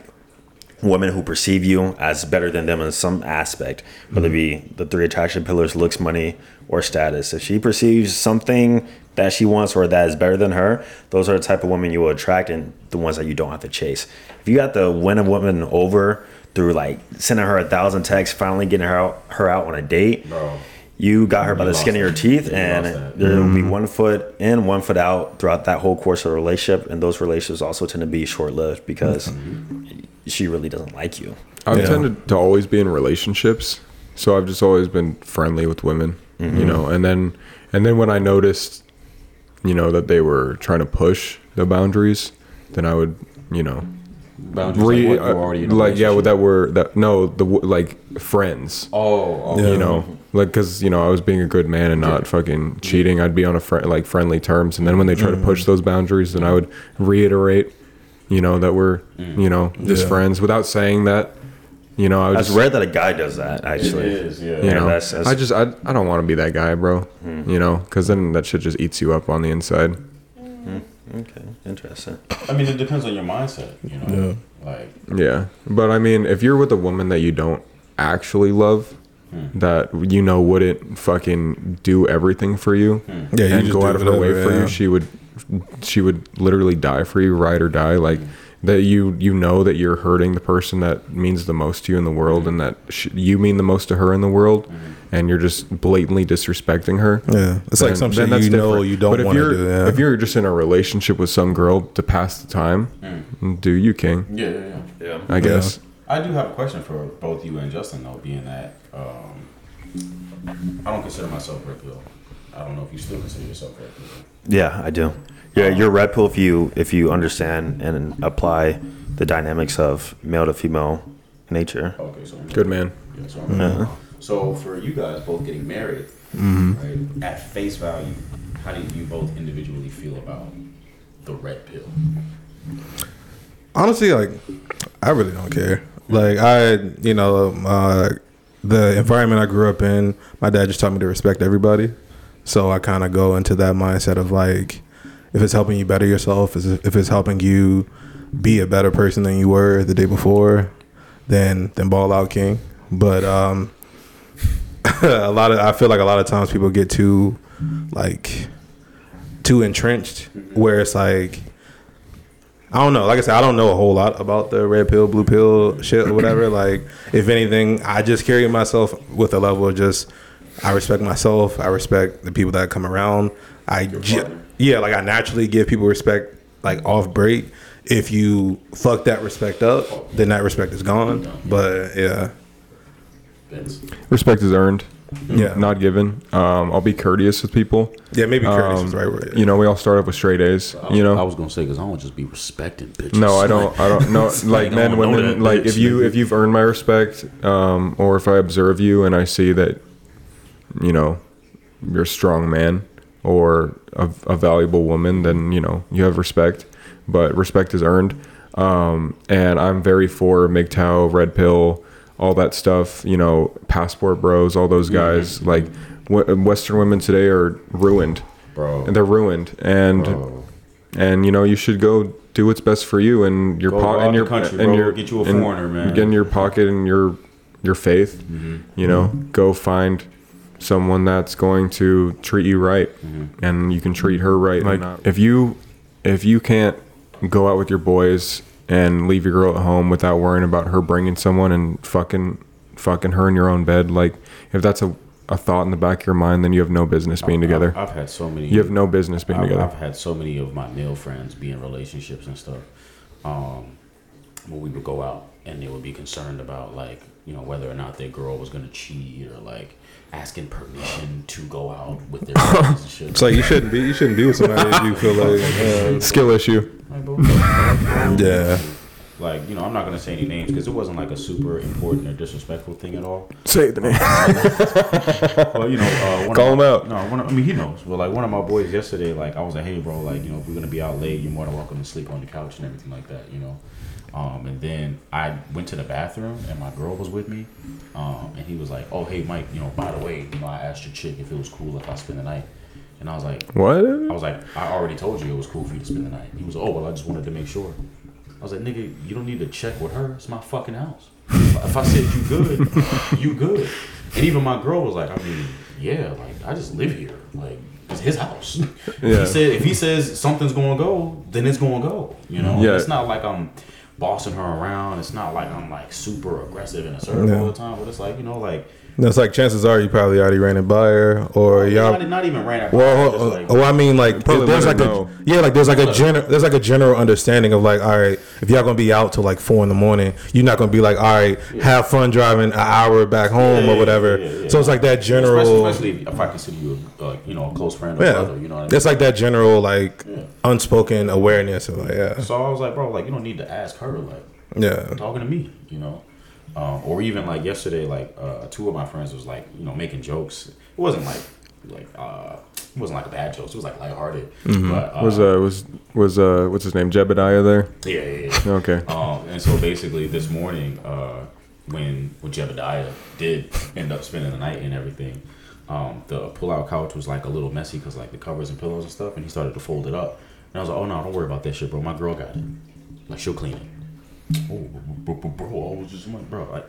women who perceive you as better than them in some aspect, whether it be the three attraction pillars: looks, money, or status. If she perceives something that she wants or that is better than her, those are the type of women you will attract and the ones that you don't have to chase. If you got to win a woman over through like sending her a thousand texts, finally getting her out, her out on a date, Bro. you got her by You the lost skin of your teeth, You and lost that. there will be mm-hmm. one foot in, one foot out throughout that whole course of the relationship. And those relationships also tend to be short lived because mm-hmm. She really doesn't like you. I've Yeah. tended to always be in relationships, so I've just always been friendly with women, you mm-hmm. know. And then, and then when I noticed, you know, that they were trying to push the boundaries, then I would, you know, Boundaries re- like what? Uh, You're in like yeah, relationship? that were that no the like friends, Oh, oh Yeah. you know, like because you know I was being a good man and not fucking cheating. I'd be on a fri like friendly terms, and then when they try to push mm. those boundaries, then I would reiterate, you know, that we're mm. you know just Yeah. friends without saying that. You know, I was It's just, rare that a guy does that. Actually, It is, yeah. you Yeah, know, that's- that's- I just I, I don't want to be that guy, bro. Mm. You know, because then that shit just eats you up on the inside. Mm, okay, interesting. I mean, it depends on your mindset. You know, like Yeah, but I mean, if you're with a woman that you don't actually love, hmm. that you know wouldn't fucking do everything for you, hmm. Yeah, you and go out of her way for yeah. you, she would, she would literally die for you, ride or die. Like that, you you know that you're hurting the person that means the most to you in the world, and that sh you mean the most to her in the world, and you're just blatantly disrespecting her. Yeah, it's like then- some then shit that's you know you don't But if want to you're- do. Yeah. If you're just in a relationship with some girl to pass the time, do you, King? yeah, yeah, yeah. Yeah. I guess. I do have a question for both you and Justin, though, being that um, I don't consider myself red pill. I don't know if you still consider yourself red pill. Yeah, I do. Yeah, you're red pill if you if you understand and apply the dynamics of male to female nature. Okay, so Good man. Yeah, so, I'm- so for you guys both getting married, right, at face value, how do you both individually feel about the red pill? honestly, like, I really don't care. Like, I, you know, uh, the environment I grew up in, my dad just taught me to respect everybody. So I kind of go into that mindset of like, if it's helping you better yourself, if it's helping you be a better person than you were the day before, then then ball out, king. But um, <laughs> a lot of I feel like a lot of times people get too like too entrenched, where it's like I don't know. Like I said, I don't know a whole lot about the red pill, blue pill shit or whatever. <clears throat> like, if anything, I just carry myself with a level of just I respect myself. I respect the people that come around. I ju- yeah, like I naturally give people respect like off break. If you fuck that respect up, then that respect is gone. But yeah, Respect is earned, yeah, not given. Um, I'll be courteous with people. yeah. Maybe courteous Um, is the right word. You know, we all start off with straight A's. You know, I was gonna say because I don't just be respecting bitches. No, I don't. I don't know. <laughs> Like, Like I men, don't know women. that Like bitch, if you nigga. if you've earned my respect, um, or if I observe you and I see that, you know, you're a strong man or a, a valuable woman, then you know you have respect. But respect is earned, um, and I'm very for MGTOW, Red Pill, all that stuff. You know, Passport Bros, all those guys. Like w- Western women today are ruined. bro. They're ruined, and Bro. and you know you should go do what's best for you and your pocket and your country, and bro. your Get you a and foreigner, man. Get in your pocket and your your faith. Mm-hmm. You know, go find someone that's going to treat you right, Mm-hmm. and you can treat her right. Like if you if you can't go out with your boys and leave your girl at home without worrying about her bringing someone and fucking fucking her in your own bed, like if that's a a thought in the back of your mind, then you have no business being together. I've, I've had so many. You have no business being I've, together. I've had so many of my male friends be in relationships and stuff. Um, where we would go out and they would be concerned about like you know whether or not their girl was gonna cheat or like asking permission <sighs> to go out with their friends and shit. It's like you shouldn't be. You shouldn't be with somebody if you <laughs> feel like. A skill issue. Like, Yeah. Like you know, I'm not gonna say any names because it wasn't like a super important or disrespectful thing at all. Say the name. <laughs> Well, you know, uh, one Call of him my, out. No, one of, I mean he knows. But like one of my boys yesterday, like I was like, hey, bro, like you know, if we're gonna be out late, you're more than welcome to sleep on the couch and everything like that, you know. Um, and then I went to the bathroom and my girl was with me, um, and he was like, oh, hey, Mike, you know, by the way, you know, I asked your chick if it was cool if I spend the night, and I was like, What? I was like, I already told you it was cool for you to spend the night. He was, oh well, I just wanted to make sure. I was like, nigga, you don't need to check with her. It's my fucking house. If I said you good, you good. And even my girl was like, I mean, yeah, like I just live here. Like it's his house. <laughs> Yeah. He said if he says something's gonna go, then it's gonna go. You know. Yeah. It's not like I'm bossing her around. It's not like I'm like super aggressive and assertive Yeah. all the time. But it's like you know, like That's like chances are you probably already ran it by her, or y'all. not, not even ran it. Well, just uh, like- well, I mean, like there's like her a yeah, like there's like a general there's like a general understanding of like, all right, if y'all gonna be out till like four in the morning, you're not gonna be like, all right, have fun driving an hour back home Yeah, or whatever. yeah, yeah. So it's like that general. Especially, especially if I consider you a, uh, you know a close friend or yeah, brother, you know what I mean. it's like that general like Yeah. unspoken awareness of like, yeah, So I was like, bro, like you don't need to ask her, like yeah, talking to me, you know. Um, or even like yesterday, like uh, two of my friends was like, you know, making jokes. It wasn't like like uh, it wasn't like a bad joke. It was like lighthearted. But uh, Was uh was was uh what's his name Jebediah there? yeah, yeah, yeah. Okay. Um, and so basically, this morning, uh, when when Jebediah did end up spending the night and everything, um, the pull-out couch was like a little messy because like the covers and pillows and stuff, and he started to fold it up. And I was like, "Oh no, don't worry about that shit, bro. My girl got it. Like she'll clean it." Oh, bro, bro, bro, I was just like, bro, like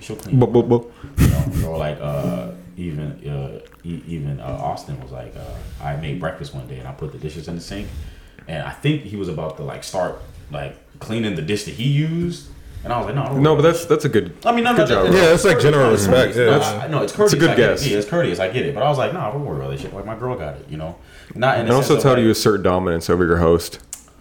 she'll clean Bro, bro, bu- bu- You know, or like uh, even uh, e- even uh, Austin was like, uh, I made breakfast one day and I put the dishes in the sink, and I think he was about to like start like cleaning the dish that he used, and I was like, no, don't No, but that's that's a good. I mean, no, no, Good job, that- Yeah, it's like general no, respect. Yeah, I- it's- I- no, it's courteous. a good I get it. guess. Yeah, it's courteous. I get it. But I was like, nah, I don't worry about that shit. Like my girl got it, you know. Not in And also sense of, tell like, you assert dominance over your host.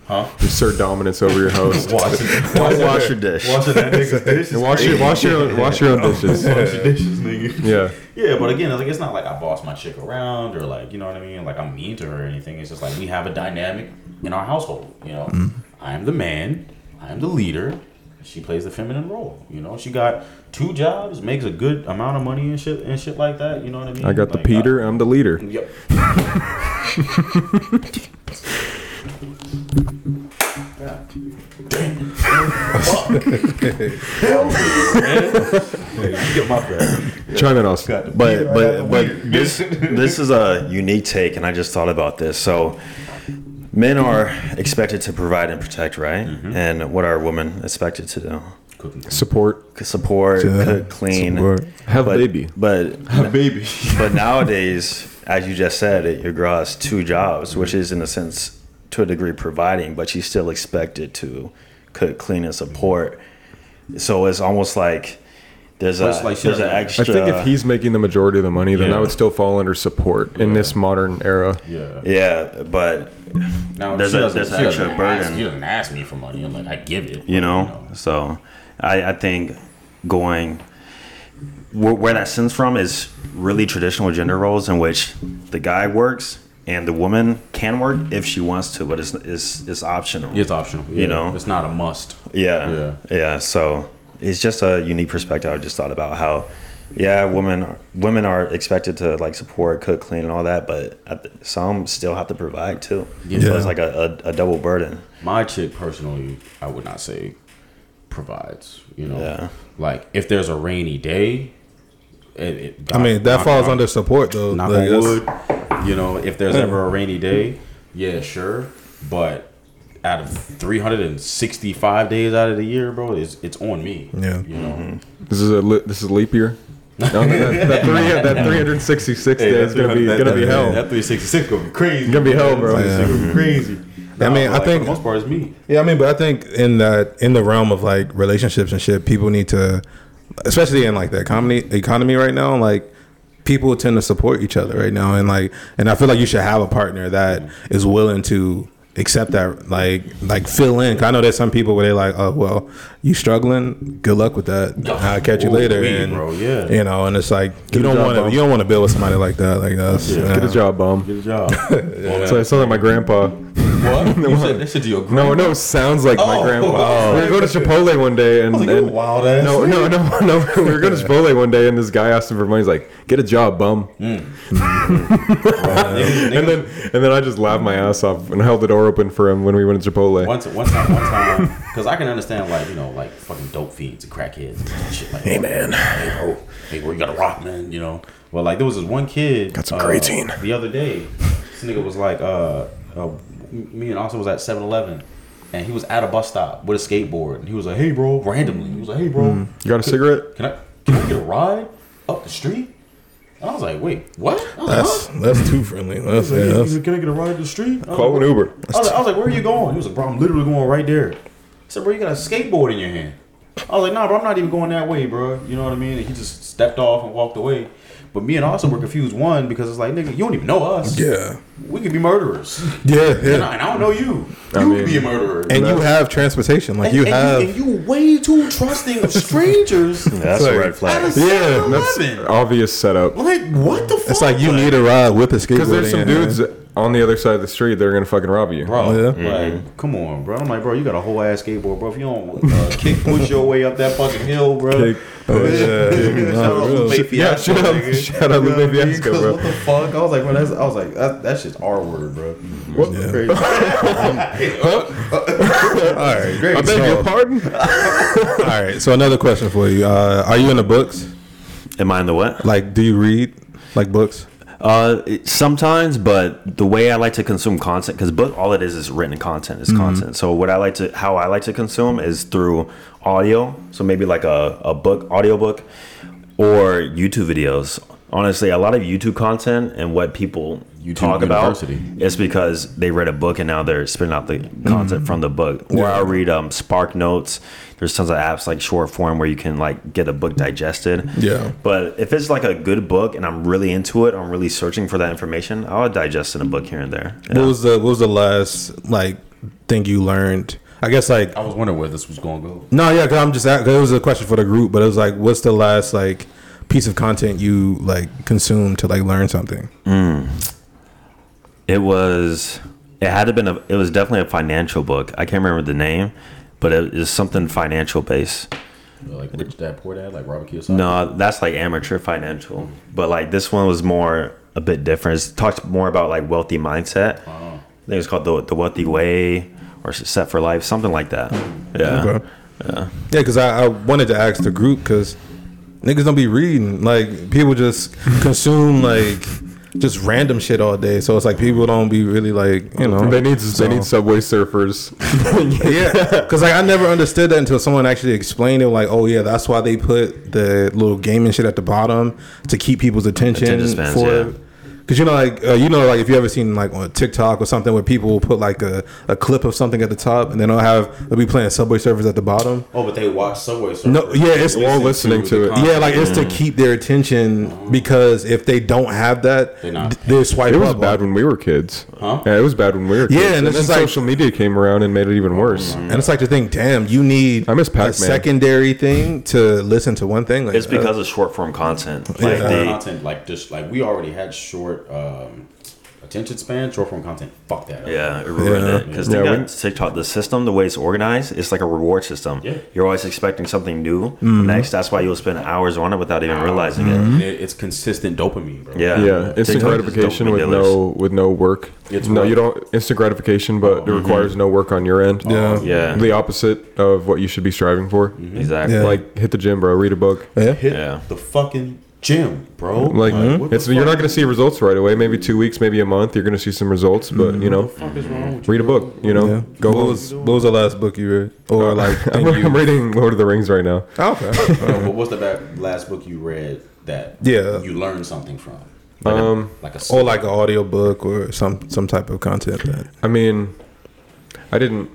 Huh? Assert dominance over your host. <laughs> Wash, Don't <laughs> wash your dish. Washing that nigga's <laughs> dishes. And wash your wash your own, wash your own dishes. Wash your dishes, nigga. Yeah. Yeah, but again, like it's not like I boss my chick around or like you know what I mean. Like I'm mean to her or anything. It's just like we have a dynamic in our household. You know, I am the man. I am the leader. She plays the feminine role. You know, she got two jobs, makes a good amount of money and shit and shit like that. You know what I mean? I got the Like, Peter. I'm the leader. uh, yep. God damn. Fuck. Hell man. Get my bad. Chime in, Austin. But Peter, I got but but this this is a unique take, and I just thought about this. So, men are expected to provide and protect, right? Mm-hmm. And what are women expected to do? Support. Support, Yeah, cook, clean, support. Have but, a baby. But have baby. but nowadays, as you just said, it, your girl has two jobs, which is in a sense, to a degree, providing, but she's still expected to cook, clean, and support. So it's almost like there's a like there's an doesn't- I I think if he's making the majority of the money, then Yeah. that would still fall under support in this modern era. Yeah. yeah, but Now There's she a- there's she an extra doesn't ask- burden. She doesn't ask me for money. I'm like, I give it. you know, so I, I think going where, where that stems from is really traditional gender roles in which the guy works and the woman can work if she wants to, but it's it's, it's optional. It's optional. You know? it's not a must. Yeah, Yeah. yeah, So it's just a unique perspective. I just thought about how, yeah, women women are expected to like support, cook, clean, and all that, but some still have to provide too. Yeah. So it's like a, a, a double burden. My chick personally, I would not say provides. You know, Yeah. like if there's a rainy day, it, it, I mean, that knock falls on- under support though. knock Like, on wood. You know, if there's ever a rainy day, yeah, sure, but. Out of 365 days out of the year, bro, it's, it's on me. Yeah. You know, mm-hmm. This is a li- this is leap year. <laughs> No, that, that, three, that 366 Hey, days is gonna be that- gonna that- be hell. That 366 gonna be crazy. Gonna be hell, bro. That 366 gonna be crazy. I mean, Nah, I think- for the most part, it's me. Yeah, I mean, but I think in that in the realm of like relationships and shit, people need to, especially in like the economy economy right now, like people tend to support each other right now, and like, and I feel like you should have a partner that is willing to accept that, like, like fill in. 'Cause I know there's some people where they're like, oh well, you struggling, good luck with that. I'll catch you Ooh, later, wee, and bro, yeah. you know, and it's like Get you don't want to you don't want to build with somebody like that, like that's Yeah. Get a job, bum. Get a job. Well, <laughs> So it sounds like my grandpa. What? <laughs> You said that shit to your No, no, sounds like my Oh. grandpa. We were going to <laughs> Chipotle one day, and, I was like, and wild ass. no, no, no, <laughs> no. We were going to Chipotle one day, and this guy asked him for money. He's like, "Get a job, bum." And then, and then I just laughed my ass off and held the door open for him when we went to Chipotle. Once, one time, one time, because I can understand like you know like fucking dope fiends and crackheads and shit like. Hey man, hey bro, hey bro, you got to rock, man. You know, well like there was this one kid. Got some uh, creatine. The other day, this nigga was like, uh, uh me and Austin was at 7-Eleven, and he was at a bus stop with a skateboard, and he was like, hey bro, randomly, he was like, hey bro, mm. You got a cigarette? can I can I get a ride up the street? And I was like, wait, what? Was like, that's huh? that's too friendly. That's, He yeah, was like, that's, can I get a ride up the street? I Call like, an Uber. I was, like, I was like, where are you going? He was like, bro, I'm literally going right there. I said, bro, you got a skateboard in your hand. I was like, nah, bro, I'm not even going that way, bro. You know what I mean? And he just stepped off and walked away. But me and Austin were confused. One, because it's like, nigga, you don't even know us. yeah, We could be murderers. yeah, And I, yeah. and I don't know you. You I could be a murderer. And you have transportation, like and, you and have. You, and you way too trusting of strangers. <laughs> That's like- a red flag. At a Yeah, that's 7-Eleven. obvious setup. Like, what the fuck? It's like you need a ride with a skateboard. Because there's some dudes hand. On the other side of the street, they're gonna fucking rob you. Bro, Yeah. like, come on, bro. I'm like, bro, you got a whole ass skateboard, bro. If you don't uh, <laughs> kick push your way up that fucking hill, bro. Kick, <laughs> Oh, yeah. Shout out real. Lupe Yeah, Fiasco, shout out- nigga. shout out You know Lupe what I mean? Fiasco, 'Cause bro. What the fuck? I was like, bro, that's, I was like, that, that's just our word, bro. What? Crazy. <laughs> All right. Great. I beg So- your pardon. All right. So another question for you. Uh, are you in the books? Am I in the what? Like, do you read like books? Uh, it- sometimes, but the way I like to consume content, because book all it is is written content, is content. So what I like to, how I like to consume is through audio. So maybe like a, a book, audiobook, or YouTube videos. Honestly, a lot of YouTube content and what people YouTube talk University. about is because they read a book and now they're spitting out the content from the book. Or I read um, Spark Notes. There's tons of apps like short form where you can like get a book digested. Yeah. But if it's like a good book and I'm really into it, I'm really searching for that information, I'll digest in a book here and there. What was the What was the last like thing you learned? I guess like I was wondering where this was going to go. no, yeah. Cause I'm just cause it was a question for the group, but it was like, what's the last like piece of content you like consumed to like learn something? Mm. It was. It had to been a. It was definitely a financial book. I can't remember the name, but it is something financial based. Like Rich Dad Poor Dad, like Robert Kiyosaki. No, that's like amateur financial. But like this one was more a bit different. It talked more about like wealthy mindset. Oh. I think it's called the the wealthy way or set for life, something like that. Yeah. Okay. Yeah, because I, I wanted to ask the group because niggas don't be reading. Like people just <laughs> consume like just random shit all day. So it's like people don't be really like you know They need so- they need subway surfers. <laughs> yeah, because like I never understood that until someone actually explained it. Like, oh yeah, that's why they put the little gaming shit at the bottom to keep people's attention Attention spans, for. yeah. Cause you know, like uh, you know, like if you ever seen like on TikTok or something where people will put like a, a clip of something at the top and then they'll have they'll be playing Subway Surfers at the bottom. Oh, but they watch Subway Surfers. No, yeah, it's all listening to the it. content. Yeah, like it's to keep their attention because if they don't have that, They not. they swipe It was up. bad when we were kids. Huh? Yeah, it was bad when we were kids. Yeah, and and, it's then just like- social media came around and made it even worse. and it's like to think, damn, you need I miss a Pac-Man. secondary thing to listen to one thing. Like It's that. because of short form content. Like Yeah. they, content like just like we already had short um, attention span. Short form content, fuck that. up. Yeah, it ruined Yeah. it because Yeah, yeah, we- TikTok, the system, the way it's organized, it's like a reward system. Yeah. You're always expecting something new Mm-hmm. next. That's why you'll spend hours on it without even realizing it. It- it's consistent dopamine, bro. Yeah, Yeah, instant TikTok gratification with dealers. no with no work. It's no, what? you don't instant gratification, but it requires no work on your end. Yeah. Yeah, the opposite of what you should be striving for. exactly. Yeah. Like hit the gym, bro. Read a book. yeah. Hit Yeah. the fucking gym, bro. Like what the it's you're not going to see results right away. Maybe two weeks, maybe a month. You're going to see some results, but you know, What the fuck is wrong with you, read a book. You know, Yeah. go. What was what was the last book you read, or like <laughs> I'm. I'm reading Lord of the Rings right now. Oh, okay. <laughs> No, but what's the back, last book you read that Yeah. you learned something from? Um, Like a or like an audio book or some some type of content that. I mean, I didn't.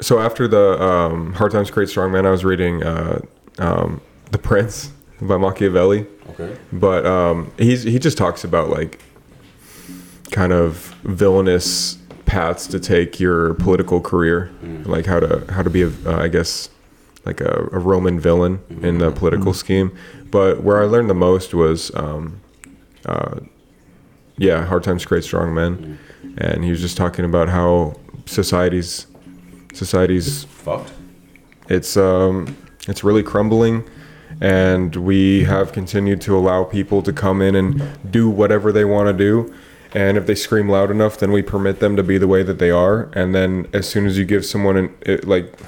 So after the um, Hard Times Create Strong Man, I was reading uh, um, The Prince by Machiavelli. okay. but um, he's he just talks about like kind of villainous paths to take your political career, like how to how to be a uh, I guess like a, a Roman villain in the political scheme. But where I learned the most was, um, uh, yeah, hard times create strong men, and he was just talking about how societies societies Fucked. it's um it's really crumbling and we have continued to allow people to come in and do whatever they want to do and if they scream loud enough then we permit them to be the way that they are and then as soon as you give someone an it, like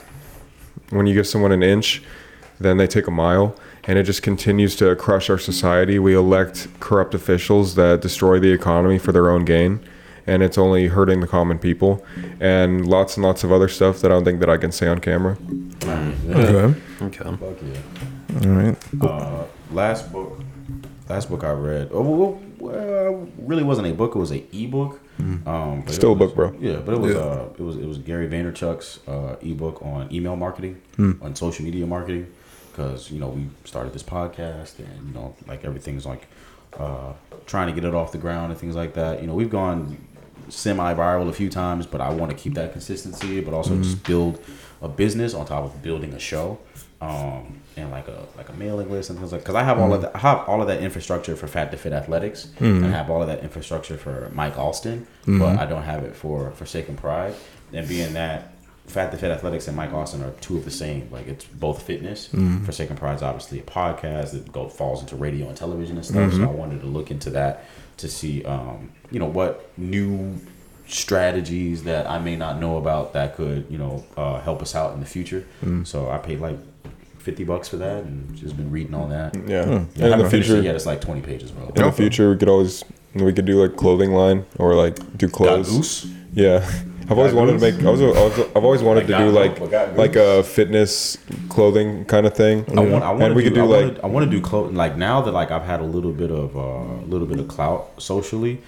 when you give someone an inch then they take a mile and it just continues to crush our society we elect corrupt officials that destroy the economy for their own gain and it's only hurting the common people and lots and lots of other stuff that I don't think that I can say on camera. Okay. Okay. Fuck yeah. All right. Uh, last book, last book I read. Oh, well, well, really wasn't a book. It was a ebook. Um, but it Mm. Still a book, bro. Yeah, but it was Yeah. uh, it was it was Gary Vaynerchuk's uh, ebook on email marketing, Hmm. on social media marketing, because you know we started this podcast and you know like everything's like uh, trying to get it off the ground and things like that. You know we've gone semi-viral a few times, but I want to keep that consistency, but also Hmm. just build a business on top of building a show. Um, and like a like a mailing list and things like. Because I have all of that. I have all of that infrastructure for Fat to Fit Athletics, and I have all of that infrastructure for Mike Alston, but I don't have it for Forsaken Pride. And being that Fat to Fit Athletics and Mike Alston are two of the same. Like it's both fitness. Forsaken Pride's obviously a podcast that go falls into radio and television and stuff. So I wanted to look into that to see, um, you know, what new strategies that I may not know about that could, you know, uh, help us out in the future. So I paid like fifty bucks for that and just been reading all that. Yeah. Yeah, I And in haven't the finished it future, yet. It's like twenty pages, bro. in the future, we could always we could do like clothing line or like do Got clothes. goose. Yeah. <laughs> I've always wanted to make. I was, I was, I've always wanted Like to do like like a fitness clothing kind of thing. I want. I want and to we do. could do I like wanna, I want to do clothing. Like now that like I've had a little bit of a uh, little bit of clout socially.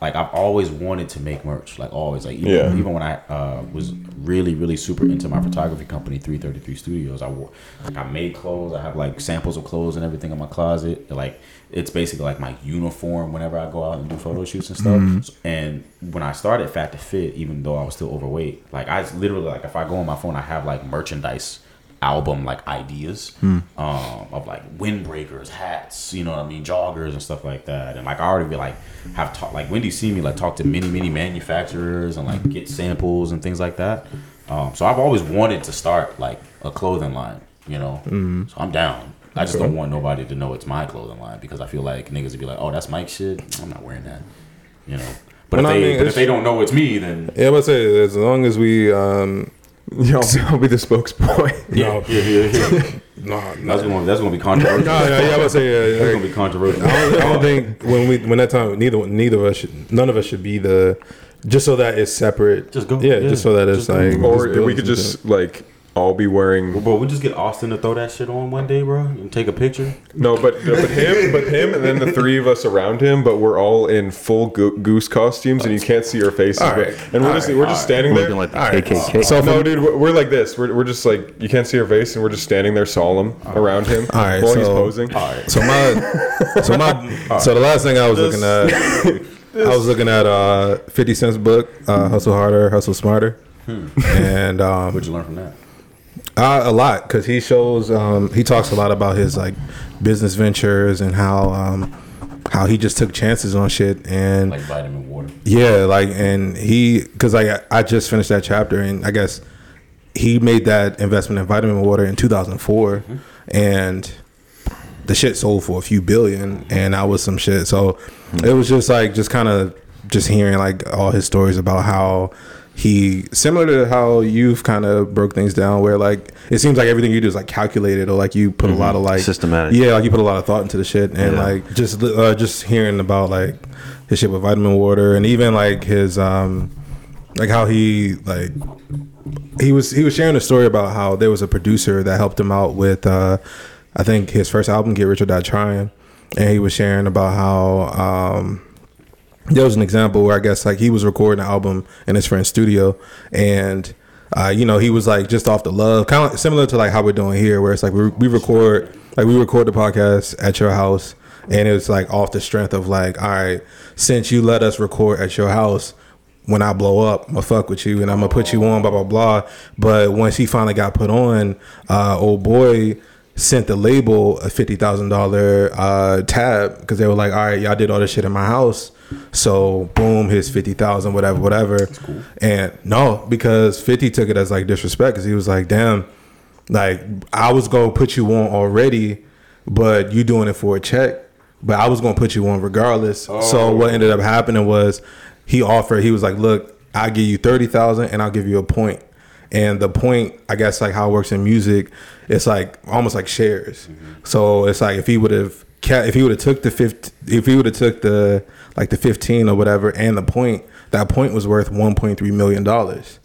Like I've always wanted to make merch. Like always. Like even, Yeah. even when I uh, was really really super into my photography company, Three Thirty Three Studios. I wore. Like I made clothes. I have like samples of clothes and everything in my closet. Like it's basically like my uniform whenever I go out and do photo shoots and stuff. And when I started Fat to Fit, even though I was still overweight, like I literally like if I go on my phone, I have like merchandise album like ideas um, of like windbreakers, hats, you know what I mean, joggers and stuff like that. And like I already be like have talked like Wendy see me like talk to many many manufacturers and like get samples and things like that. Um, so I've always wanted to start like a clothing line, you know. So I'm down. I just don't want nobody to know it's my clothing line because I feel like niggas would be like, "Oh, that's Mike shit." I'm not wearing that, you know. But Well, if I they mean, but if they don't know it's me, then Yeah, but say as long as we um <laughs> I'll, be, I'll be the spokesboy. yeah, yeah, yeah, <laughs> yeah. no, that's gonna that's gonna be controversial. no, yeah, yeah, I would say yeah, That's gonna be controversial. I don't, I don't think when we when that time neither neither of us should none of us should be the just so that it's separate. Just go. Yeah, Yeah. just so that it's Just like or we could into just like all be wearing Bro, we just get Austin to throw that shit on one day, bro, and take a picture. no, but but him, but him, and then the three of us around him, but we're all in full go- goose costumes, and you can't see our faces, All but- and we're All just right. we're just standing there. Looking like the All right. KKK. So no, dude, we're, we're like this. We're, we're just like you can't see our face, and we're just standing there solemn around him All right, while he's posing. All right. So my, so my, so the last thing I was looking at, I was looking at uh, Fifty Cent's book, uh, Hustle Harder, Hustle Smarter, and um, What'd you learn from that? Uh, a lot because he shows, um, he talks a lot about his like business ventures and how um, how he just took chances on shit and Like vitamin water. yeah, like, and he, because like I just finished that chapter, and I guess he made that investment in vitamin water in 2004, and the shit sold for a few billion, and that was some shit. So it was just like, just kind of just hearing like all his stories about how he, similar to how you've kind of broke things down, where like it seems like everything you do is like calculated, or like you put a lot of like Systematic. yeah, like you put a lot of thought into the shit, and Yeah. like just uh, just hearing about like his shit with vitamin water, and even like his um like how he like he was he was sharing a story about how there was a producer that helped him out with uh I think his first album, Get Rich or Die Trying, and he was sharing about how um there was an example where I guess like he was recording an album in his friend's studio, and uh, you know he was like just off the love, kind of similar to like how we're doing here, where it's like we, we record like we record the podcast at your house, and it's like off the strength of like, all right, since you let us record at your house, when I blow up, I'm gonna fuck with you and I'm gonna put you on, blah blah blah. But once he finally got put on, uh, old boy sent the label a fifty thousand uh, tab because they were like, all right, y'all did all this shit in my house, so boom, here's fifty thousand, whatever, whatever. And no, because Fifty took it as like disrespect because he was like, damn, like I was gonna put you on already, but you doing it for a check. But I was gonna put you on regardless. So oh. what ended up happening was he offered. He was like, "Look, I'll give you thirty thousand, and I'll give you a point." And the point, I guess, like how it works in music, it's like almost like shares. Mm-hmm. So it's like if he would have, if he would have took the fifty, if he would have took the like the fifteen or whatever, and the point, that point was worth one point three million dollars.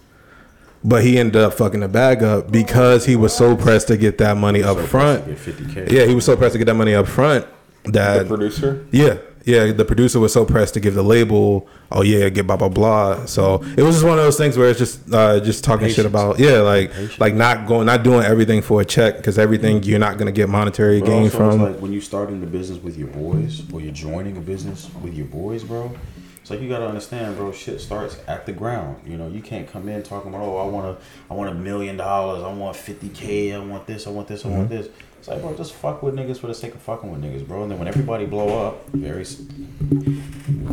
But he ended up fucking the bag up because he was so pressed to get that money up front. 50K. Yeah, he was so pressed to get that money up front The that producer. yeah, yeah, the producer was so pressed to give the label, oh yeah, get blah blah blah. So it was just one of those things where it's just uh, just talking shit about yeah, like like not going, not doing everything for a check because everything you're not gonna get monetary But gain from. it's like when you starting the business with your boys, or you're joining a business with your boys, bro. It's like you gotta understand, bro. Shit starts at the ground. You know, you can't come in talking about, oh, I want to, I want a million dollars, I want fifty k, I want this, I want this, I want this. It's like, bro, just fuck with niggas for the sake of fucking with niggas, bro. And then when everybody blow up, very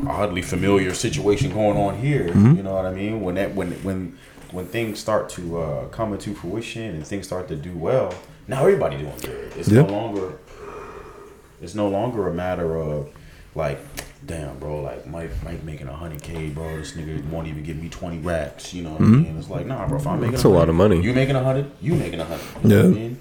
oddly familiar situation going on here. You know what I mean? When that, when, when, when things start to uh, come into fruition and things start to do well, now everybody doing good. It's Yeah. no longer it's no longer a matter of like, damn, bro, like Mike, Mike making a hundred k, bro. This nigga won't even give me twenty racks. You know what I mean? It's like, nah, bro. If I'm making, That's a lot of money. You making a hundred, you making a hundred. You know what I Yeah. mean?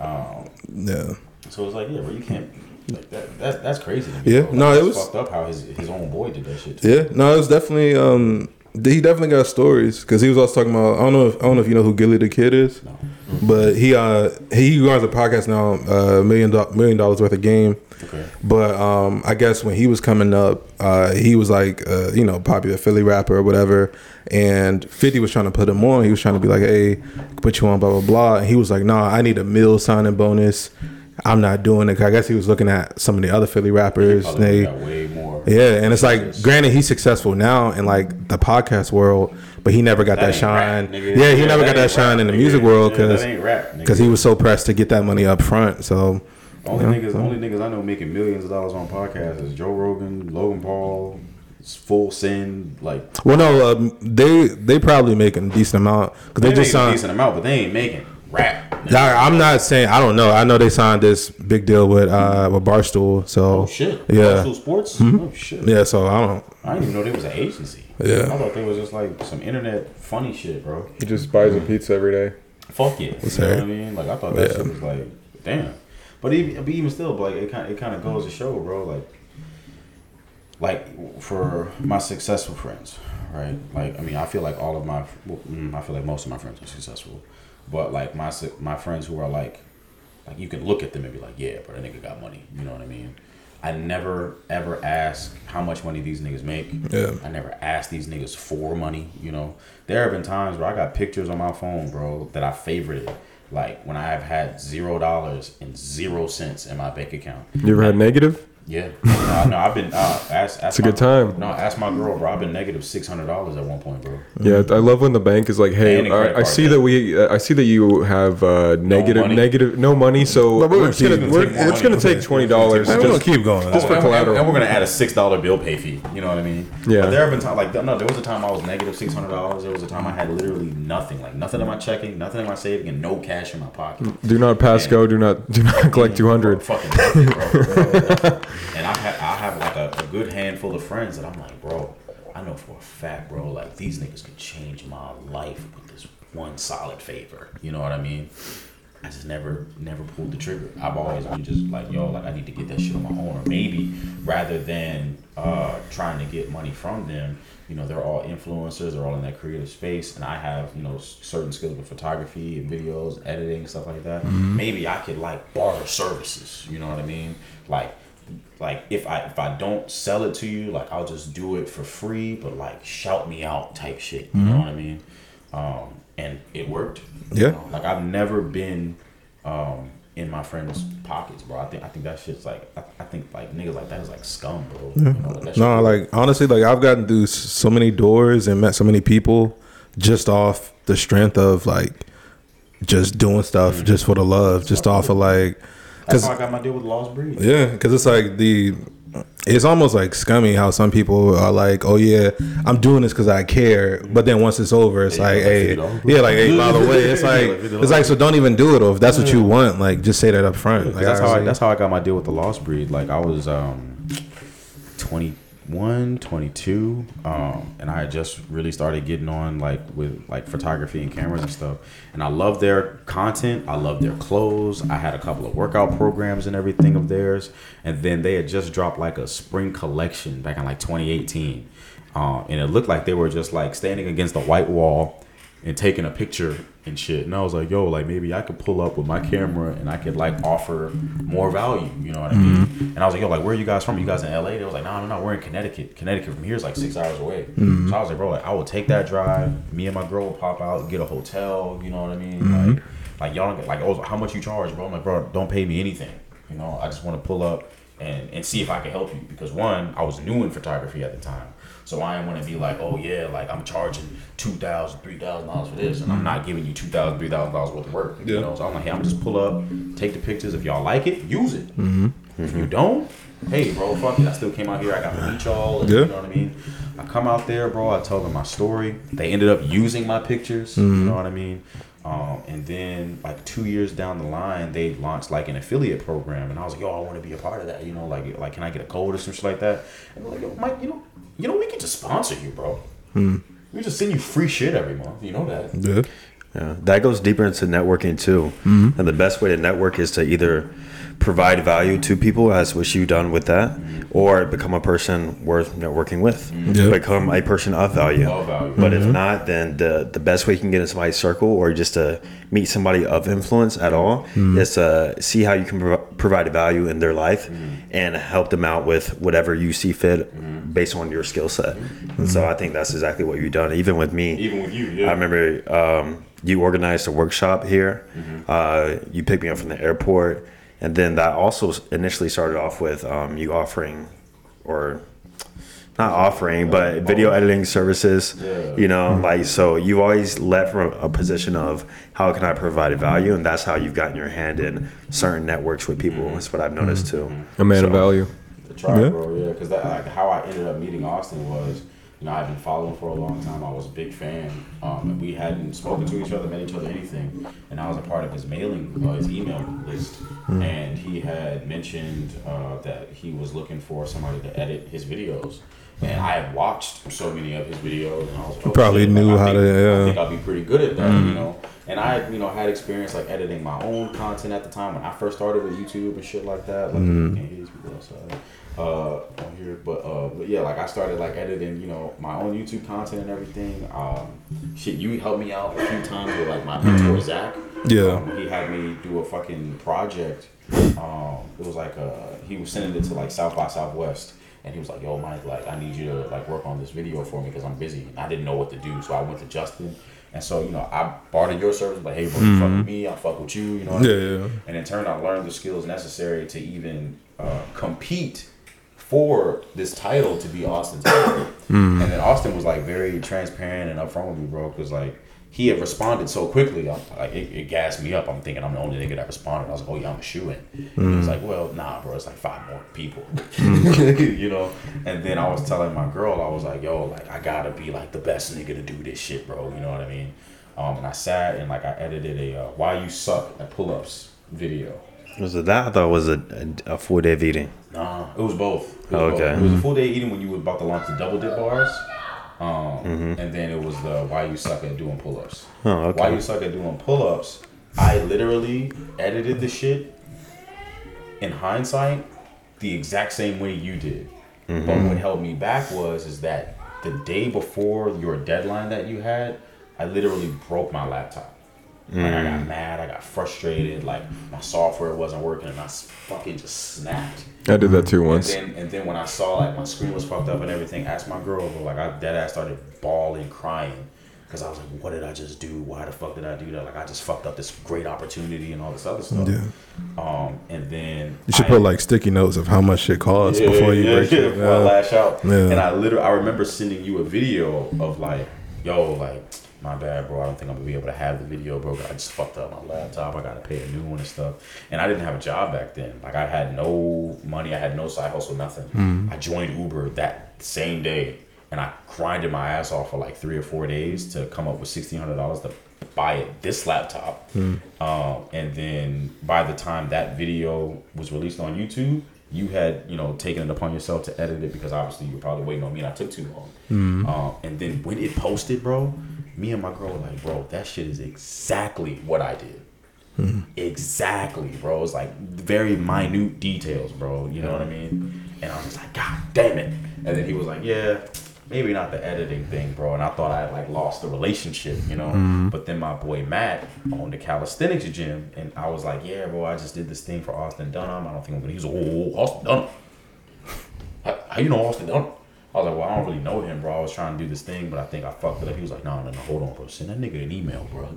Um, Yeah. so it's like, yeah, bro, you can't. Like that, that, that's crazy. Me, Yeah, bro. no, Like, it it's was- fucked up how his his own boy did that shit. Too. Yeah, no, it was definitely. Um, he definitely got stories because he was also talking about. I don't know. If, I don't know if you know who Gillie Da Kid is, No. but he uh he runs a podcast now, uh, million do- million dollars worth of game. Okay. But um, I guess when he was coming up, uh, he was like, uh, you know, popular Philly rapper or whatever. And 50 was trying to put him on. He was trying to be like, hey, put you on, blah, blah, blah. And he was like, nah, I need a mill signing bonus. I'm not doing it. I guess he was looking at some of the other Philly rappers. And they, way more. yeah, and it's like, granted, he's successful now in like the podcast world, but he never got that, ain't shine. rap, yeah, he never got that shine rap, in the nigga. music world because ain't rap, nigga. because he was so pressed to get that money up front. So Only Yeah, niggas, so- only niggas I know making millions of dollars on podcasts is Joe Rogan, Logan Paul, it's Full Send. Like Well, no, um, they they probably making a decent amount because they, they, just make a decent amount, but they ain't making rap. nigga. I, I'm not saying I don't know. I know they signed this big deal with uh with Barstool. So Oh shit! Yeah. Barstool Sports. Oh shit! yeah. So I don't. I didn't even know there was an agency. Yeah. I thought they was just like some internet funny shit, bro. He just buys a pizza every day. Fuck yeah. What's you know that? what I mean? Like I thought that Yeah. shit was like, damn. But even, but even still, like it kind it kind of goes to show, bro. Like, like for my successful friends, right? Like I mean, I feel like all of my, well, mm, I feel like most of my friends are successful, but like my my friends who are like, like you can look at them and be like, yeah, but that nigga got money. You know what I mean? I never ever ask how much money these niggas make. Yeah. I never ask these niggas for money. You know, there have been times where I got pictures on my phone, bro, that I favorited. Like when I have had zero dollars and zero cents in my bank account. You ever had negative? Yeah, no, no I've been. Uh, ask, ask It's a my- good time. No, ask my girl, bro. I've been negative six hundred dollars at one point, bro. Yeah, I love when the bank is like, "Hey, And a credit I, I see debt. that we, uh, I see that you have uh, negative, money. negative, no money. So But we're we're, gonna just gonna, we're, take we're just gonna take twenty dollars. We're gonna keep going. just for and, collateral. And, we're gonna add a six dollar bill pay fee. You know what I mean? Yeah. But there have been times like no, there was a time I was negative six hundred dollars. There was a time I had literally nothing, like nothing in my checking, nothing in my saving, and no cash in my pocket. Do not pass go. Do not, do not <laughs> collect two hundred. Fucking nothing, bro. <laughs> and I have I have like a, a good handful of friends that I'm like, bro, I know for a fact, bro, like these niggas could change my life with this one solid favor. You know what I mean? I just never never pulled the trigger. I've always been just like, yo, like I need to get that shit on my own, or maybe rather than uh, trying to get money from them, you know, they're all influencers, they're all in that creative space, and I have you know certain skills with photography and videos, editing, stuff like that. Maybe I could like barter services. You know what I mean? Like like if I if I don't sell it to you, like I'll just do it for free, but like shout me out type shit. You know what I mean? Um, and it worked. you Yeah. know? Like I've never been um in my friends' pockets, bro. I think I think that shit's like I, I think like niggas like that is like scum, bro. You know, like, No, like honestly, like I've gotten through so many doors and met so many people just off the strength of like just doing stuff just for the love, just off of like, that's because how I got my deal with Lost Breed. yeah, because it's like the. It's almost like scummy how some people are like, "Oh yeah, I'm doing this because I care," but then once it's over, it's Yeah, like, "Hey, $50, yeah, like, hey, by the way, it's <laughs> like, like $50. it's like, so don't even do it, or if that's what you want, like, just say that up front." Like, that's how I, that's how I got my deal with the Lost Breed. Like I was um 21, 22, um, and I just really started getting on like with like photography and cameras and stuff. And I love their content. I love their clothes. I had a couple of workout programs and everything of theirs. And then they had just dropped like a spring collection back in like 2018. Um, and it looked like they were just like standing against the white wall and taking a picture and shit. And I was like, yo, like maybe I could pull up with my camera and I could like offer more value. You know what I mean? Mm-hmm. And I was like, yo, like where are you guys from? You guys in LA? They was like, no, no, no, we're in Connecticut. Connecticut from here is like six hours away. Mm-hmm. So I was like, bro, like I will take that drive. Me and my girl will pop out, get a hotel. You know what I mean? Like, mm-hmm. like y'all don't get like, oh, how much you charge, bro? I'm like, bro, don't pay me anything. You know, I just want to pull up. and and see if I can help you because one, I was new in photography at the time. So I want to be like, oh yeah, like I'm charging two thousand, three thousand dollars for this, and I'm not giving you two thousand, three thousand dollars worth of work. You Yeah. know, so I'm like, hey, I'm just pull up, take the pictures. If y'all like it, use it. If you don't, hey, bro, fuck it. I still came out here. I got to meet y'all. And, Yeah. You know what I mean? I come out there, bro. I tell them my story. They ended up using my pictures. You know what I mean? Um, and then like two years down the line, they launched like an affiliate program, and I was like, "Yo, I want to be a part of that." You know, like, like, can I get a code or some shit like that? And they're like, "Yo, Mike, you know, you know, we can just sponsor you, bro. Hmm. We just send you free shit every month. You know that." Yeah. Yeah, that goes deeper into networking too. Mm-hmm. And the best way to network is to either provide value to people, as what you've done with that, or become a person worth networking with. Yeah. Become a person of value. Value. But if not, then the the best way you can get in somebody's circle, or just to meet somebody of influence at all, is to see how you can prov- provide value in their life and help them out with whatever you see fit based on your skill set. And so I think that's exactly what you've done. Even with me, Even with you, yeah. I remember um, you organized a workshop here. Mm-hmm. Uh, you picked me up from the airport, and then that also initially started off with um, you offering, or not offering, but video editing services. Yeah. You know, like so you've always led from a position of how can I provide value, and that's how you've gotten your hand in certain networks with people. That's what I've noticed too. A man of value. to try, Yeah. bro. Yeah, because like how I ended up meeting Austin was, you know, I've been following for a long time. I was a big fan, um, and we hadn't spoken to each other, met each other, anything. And I was a part of his mailing, uh, his email list, and he had mentioned uh, that he was looking for somebody to edit his videos. And I had watched so many of his videos, and I was like, oh, Probably shit, knew like, how think- to, yeah. I think I'll be pretty good at that, you know. And I, you know, had experience like editing my own content at the time when I first started with YouTube and shit like that. Like, you can't hear these people outside uh, on here, but uh, but yeah, like I started like editing, you know, my own YouTube content and everything. Um, shit, you helped me out a few times with like my mentor Zach. Yeah. Um, he had me do a fucking project. Um, it was like uh, he was sending it to like South by Southwest. And he was like, "Yo, Mike, like I need you to like work on this video for me because I'm busy." And I didn't know what to do, so I went to Justin. And so, you know, I bartered your service, but hey, bro, you fuck with me, I fuck with you, you know. what I Yeah, mean? yeah. And in turn, I learned the skills necessary to even uh, compete for this title to be Austin's title. <clears throat> And then Austin was like very transparent and upfront with me, bro, because like he had responded so quickly. I'm, like it, it gassed me up. I'm thinking I'm the only nigga that responded. I was like, oh yeah, I'm a shoe in. He was like, well, nah, bro, it's like five more people, <laughs> you know. And then I was telling my girl, I was like, yo, like I gotta be like the best nigga to do this shit, bro. You know what I mean? Um, and I sat and like I edited a uh, "Why You Suck" at pull-ups video. Was it that? I thought it was a, a, a full day of eating. Nah, it was both. It was oh, Okay. both. It was a mm-hmm. full day eating when you were about to launch the double dip bars. Um, mm-hmm. and then it was the why you suck at doing pull ups. Oh, okay. Why you suck at doing pull ups? I literally edited the shit in hindsight the exact same way you did. Mm-hmm. But what held me back was is that the day before your deadline that you had, I literally broke my laptop. Like I got mad, I got frustrated, like my software wasn't working, and I fucking just snapped. I did that too And once. then, and then when I saw like my screen was fucked up and everything, I asked my girl, but like I dead ass started bawling, crying, because I was like, what did I just do? Why the fuck did I do that? Like I just fucked up this great opportunity and all this other stuff. Yeah. Um, and then You should I- put like sticky notes of how much shit costs yeah, before you yeah, break yeah, it. before I lash out. Yeah. And I literally, I remember sending you a video of like, yo, like, my bad, bro. I don't think I'm gonna be able to have the video, bro. I just fucked up my laptop. I gotta pay a new one and stuff. And I didn't have a job back then. Like, I had no money. I had no side hustle, nothing. I joined Uber that same day, and I grinded my ass off for like three or four days to come up with sixteen hundred dollars to buy it, this laptop. Um, and then by the time that video was released on YouTube, you had you know taken it upon yourself to edit it because obviously you were probably waiting on me and I took too long. Um, and then when it posted, bro, me and my girl were like, bro, that shit is exactly what I did. Mm-hmm. Exactly, bro. It's like very minute details, bro. You know what I mean? And I was just like, God damn it. And then he was like, Yeah, maybe not the editing thing, bro. And I thought I had like lost the relationship, you know. Mm-hmm. But then my boy Matt owned the calisthenics gym, and I was like, Yeah, bro, I just did this thing for Austin Dunham. I don't think I'm gonna. He's like, Oh, oh, oh Austin Dunham. <laughs> How, how you know Austin Dunham? I was like, well, I don't really know him, bro. I was trying to do this thing, but I think I fucked it up. He was like, no, no, no, hold on, bro. Send that nigga an email, bro.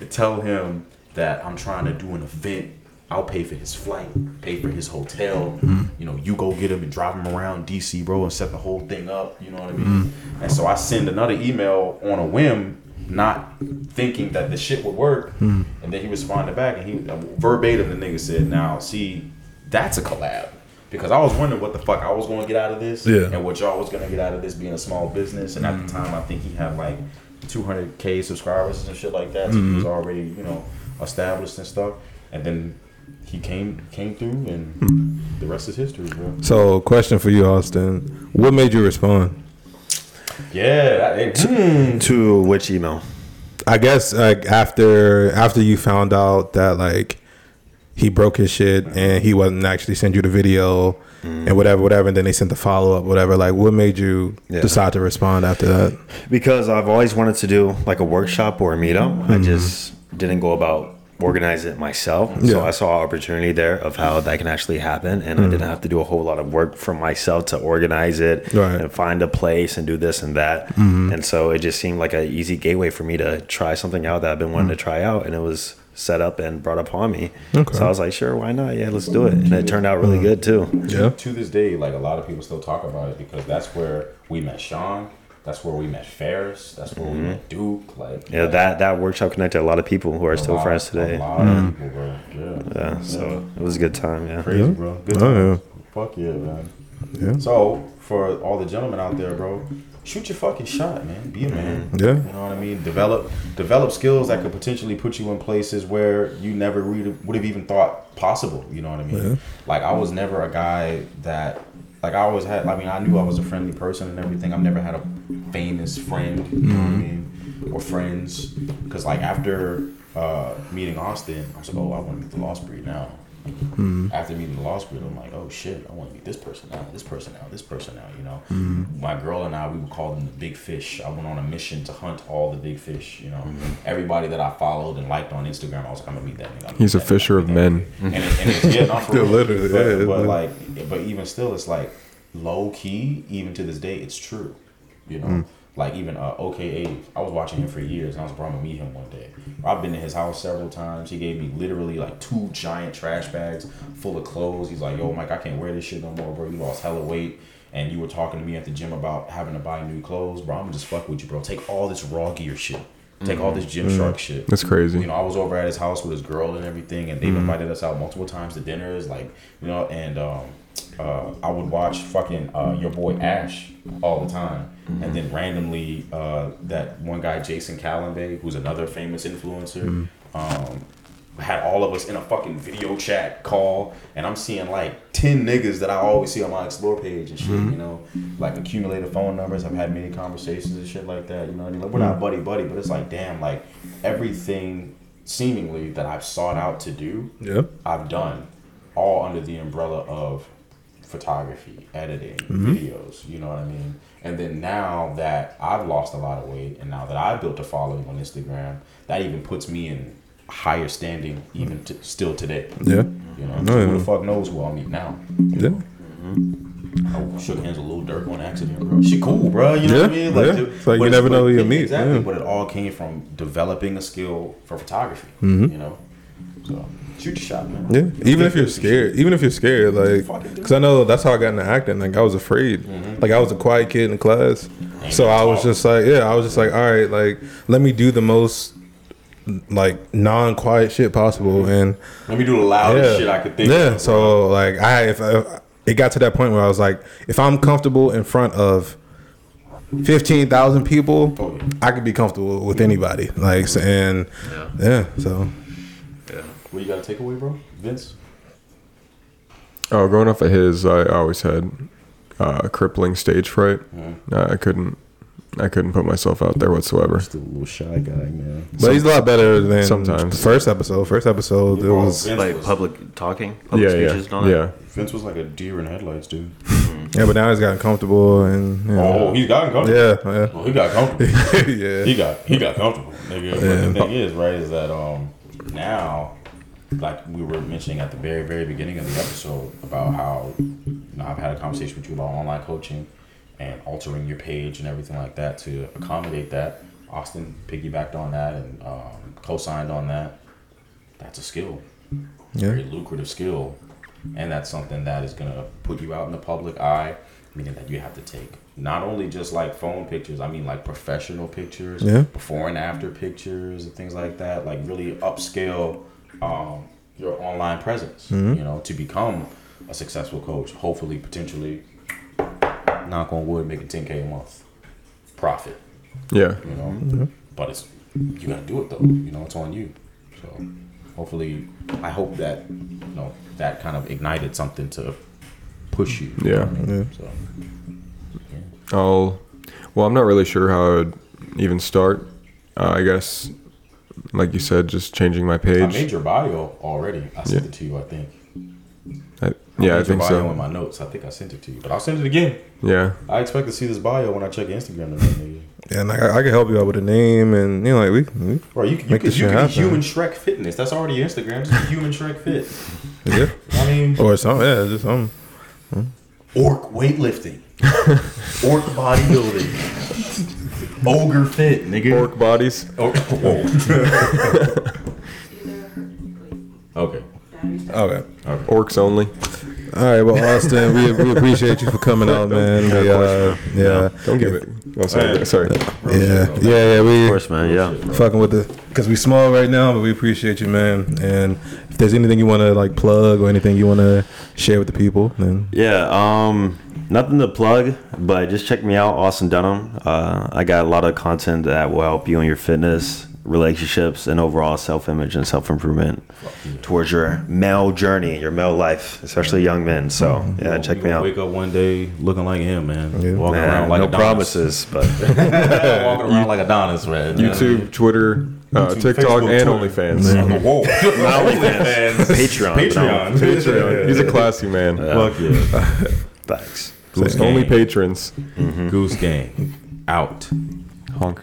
<laughs> <laughs> Tell him that I'm trying to do an event I'll pay for his flight, pay for his hotel. Mm-hmm. You know, you go get him and drive him around DC, bro, and set the whole thing up. You know what I mean? Mm-hmm. And so I send another email on a whim, not thinking that the shit would work. Mm-hmm. And then he responded back, and he verbatim the nigga said, "Now, see, that's a collab." Because I was wondering what the fuck I was going to get out of this, Yeah. and what y'all was going to get out of this being a small business. And at the mm-hmm. time, I think he had like 200k subscribers and shit like that. So he was mm-hmm. already, you know, established and stuff. And then he came came through, and hmm. the rest is history, bro. So, question for you, Austin. What made you respond? Yeah, that, it, hmm. To which email? I guess like after after you found out that like he broke his shit and he wasn't actually send you the video and whatever, whatever, and then they sent the follow up, whatever. Like, what made you Yeah. decide to respond after that? Because I've always wanted to do like a workshop or a meetup. I mm-hmm. just didn't go about organize it myself. So I saw opportunity there of how that can actually happen and I didn't mm. have to do a whole lot of work for myself to organize it Right. and find a place and do this and that. Mm-hmm. And so it just seemed like an easy gateway for me to try something out that I've been wanting mm. to try out and it was set up and brought upon me. Okay. So I was like, sure, why not? Yeah, let's do it. And it turned out really hmm. good too. Yeah. to this day, like a lot of people still talk about it because that's where we met Sean. That's where we met Ferris. That's where we mm-hmm. met Duke. Like, Yeah, that that workshop connected a lot of people who are still lot- friends today. A lot hmm. of people, bro. Yeah. Yeah, so it was a good time. Yeah. Crazy, bro. Good Oh, times. Fuck yeah, man. Yeah. So, for all the gentlemen out there, bro, shoot your fucking shot, man. Be a man. Yeah. You know what I mean? Develop develop skills that could potentially put you in places where you never really would have even thought possible. You know what I mean? Like I was never a guy that like I always had I mean I knew I was a friendly person and everything. I've never had a famous friend, you know what I mean? Or friends. Cause like after uh, meeting Austin, I was like, oh, I want to meet the Lost Breed now. Mm-hmm. After meeting the Lost Breed, I'm like, oh shit, I want to meet this person now, this person now, this person now. You know, mm-hmm. my girl and I, we would call them the big fish. I went on a mission to hunt all the big fish. You know, mm-hmm. everybody that I followed and liked on Instagram, I was like, I'm gonna meet that nigga. He's a fisher of men. And, it, and it's yeah, not <laughs> for real. Literally, but, yeah, but like, but even still, it's like low key. Even to this day, it's true. You know, mm. Like even uh, OK Abe, I was watching him for years, and I was like, "Bro, I'm gonna meet him one day. I've been to his house several times. He gave me literally like two giant trash bags full of clothes. He's like, "Yo, Mike, I can't wear this shit no more, bro. You lost hella weight." And you were talking to me at the gym about having to buy new clothes, bro. I'm gonna just fuck with you, bro. Take all this raw gear shit. Take all this Gymshark shit. That's crazy. You know, I was over at his house with his girl and everything, and they've invited us out multiple times to dinners, like you know. And um, uh, I would watch fucking uh, your boy Ash all the time, and then randomly uh, that one guy Jason Callenbay, who's another famous influencer, um, had all of us in a fucking video chat call, and I'm seeing like ten niggas that I always see on my explore page and shit. You know, like accumulated phone numbers. I've had many conversations and shit like that. You know, I mean? like, we're not buddy buddy, but it's like damn, like everything seemingly that I've sought out to do, Yeah. I've done, all under the umbrella of photography, editing, videos. You know what I mean? And then now that I've lost a lot of weight, and now that I've built a following on Instagram, that even puts me in higher standing, even to, still today. Yeah. You know, No, who yeah. the fuck knows who I'll meet now? Yeah. I shook hands with Lil Durk on accident, bro. She cool, bro. You know what I Yeah, mean? yeah. It's like you never know who you'll meet, Exactly, yeah. but it all came from developing a skill for photography. Mm-hmm. You know, so shoot your shot, man. Yeah, even if you're scared, even if you're scared, like, Fucking do Mm-hmm. because I know that's how I got into acting. Like, I was afraid. Like, I was a quiet kid in class, so I was just like, yeah, I was just like, all right, like, let me do the most like non-quiet shit possible, and Let me do the loudest yeah, shit I could think. yeah. of, So like, I if I, it got to that point where I was like, if I'm comfortable in front of fifteen thousand people, Oh. I could be comfortable with anybody. Like, so- and yeah, so What you got to take away, bro? Vince. Oh, growing off of his, I always had uh, crippling stage fright. Mm-hmm. Uh, I couldn't, I couldn't put myself out there whatsoever. Still a little shy guy, man. But he's a lot better than Sometimes. the first episode. First episode, it Oh, was Vince Like was- public talking, public Yeah, speeches, and all yeah, that. yeah. Vince was like a deer in headlights, dude. yeah, but now he's gotten comfortable and you know, Oh, he's gotten comfortable. yeah, Oh, he got comfortable. yeah, <laughs> yeah. he got he got comfortable, nigga. But the thing is, right, is that um now, like we were mentioning at the very very beginning of the episode about how you know I've had a conversation with you about online coaching and altering your page and everything like that to accommodate that. Austin piggybacked on that and um, co-signed on that. That's a skill. Yeah. very lucrative skill, and that's something that is gonna put you out in the public eye. Meaning that you have to take not only just like phone pictures, I mean like professional pictures, Yeah. before and after pictures and things like that. Like really upscale um, your online presence. Mm-hmm. You know, to become a successful coach. Hopefully, potentially, knock on wood, making 10k a month profit Yeah. you know. But it's you gotta do it though. You know, it's on you. So hopefully, I hope that you know that kind of ignited something to push you. you know Yeah. I mean? Yeah. So I'll. Well, I'm not really sure how I would even start. Uh, I guess, like you said, just changing my page. I made your bio already. I sent Yeah. it to you. I think. I- I yeah, I made think your bio in my notes. I think I sent it to you, but I'll send it again. Yeah. I expect to see this bio when I check Instagram tonight, nigga. And I, I can help you out with a name, and you know, like we, we Bro, you, you Make could, this you shit could be happen. Human Shrek Fitness. That's already Instagram. Just be Human Shrek Fit. yeah, I mean, or something. Yeah, just something. Orc weightlifting, <laughs> orc bodybuilding, ogre fit, nigga. Orc bodies. Oh, whoa. <laughs> okay. Okay. Orcs only. All right. Well, Austin, we, we appreciate you for coming <laughs> out, man. We, uh, yeah, Don't give it. Oh, sorry. Sorry. yeah, yeah, yeah. We Of course, man. Yeah. fucking with the because we small right now, but we appreciate you, man. And if there's anything you want to like plug or anything you want to share with the people, then Yeah, um, nothing to plug, but just check me out, Austin Dunham. Uh, I got a lot of content that will help you in your fitness, relationships, and overall self-image and self-improvement towards your male journey, your male life, especially young men. So yeah, check You me out. Wake up one day looking like him, man. Yeah. Walking Man, around like no Adonis. promises, but <laughs> Walking around like Adonis, man. You know what I mean? YouTube, Twitter, uh, YouTube, TikTok, Facebook, and Twitter. OnlyFans. Whoa. <laughs> Not <laughs> OnlyFans. Patreon. Patreon. Patreon. He's a classy man. Fuck yeah. Thanks. Goose Only gang. patrons. Goose gang. Out. Honk.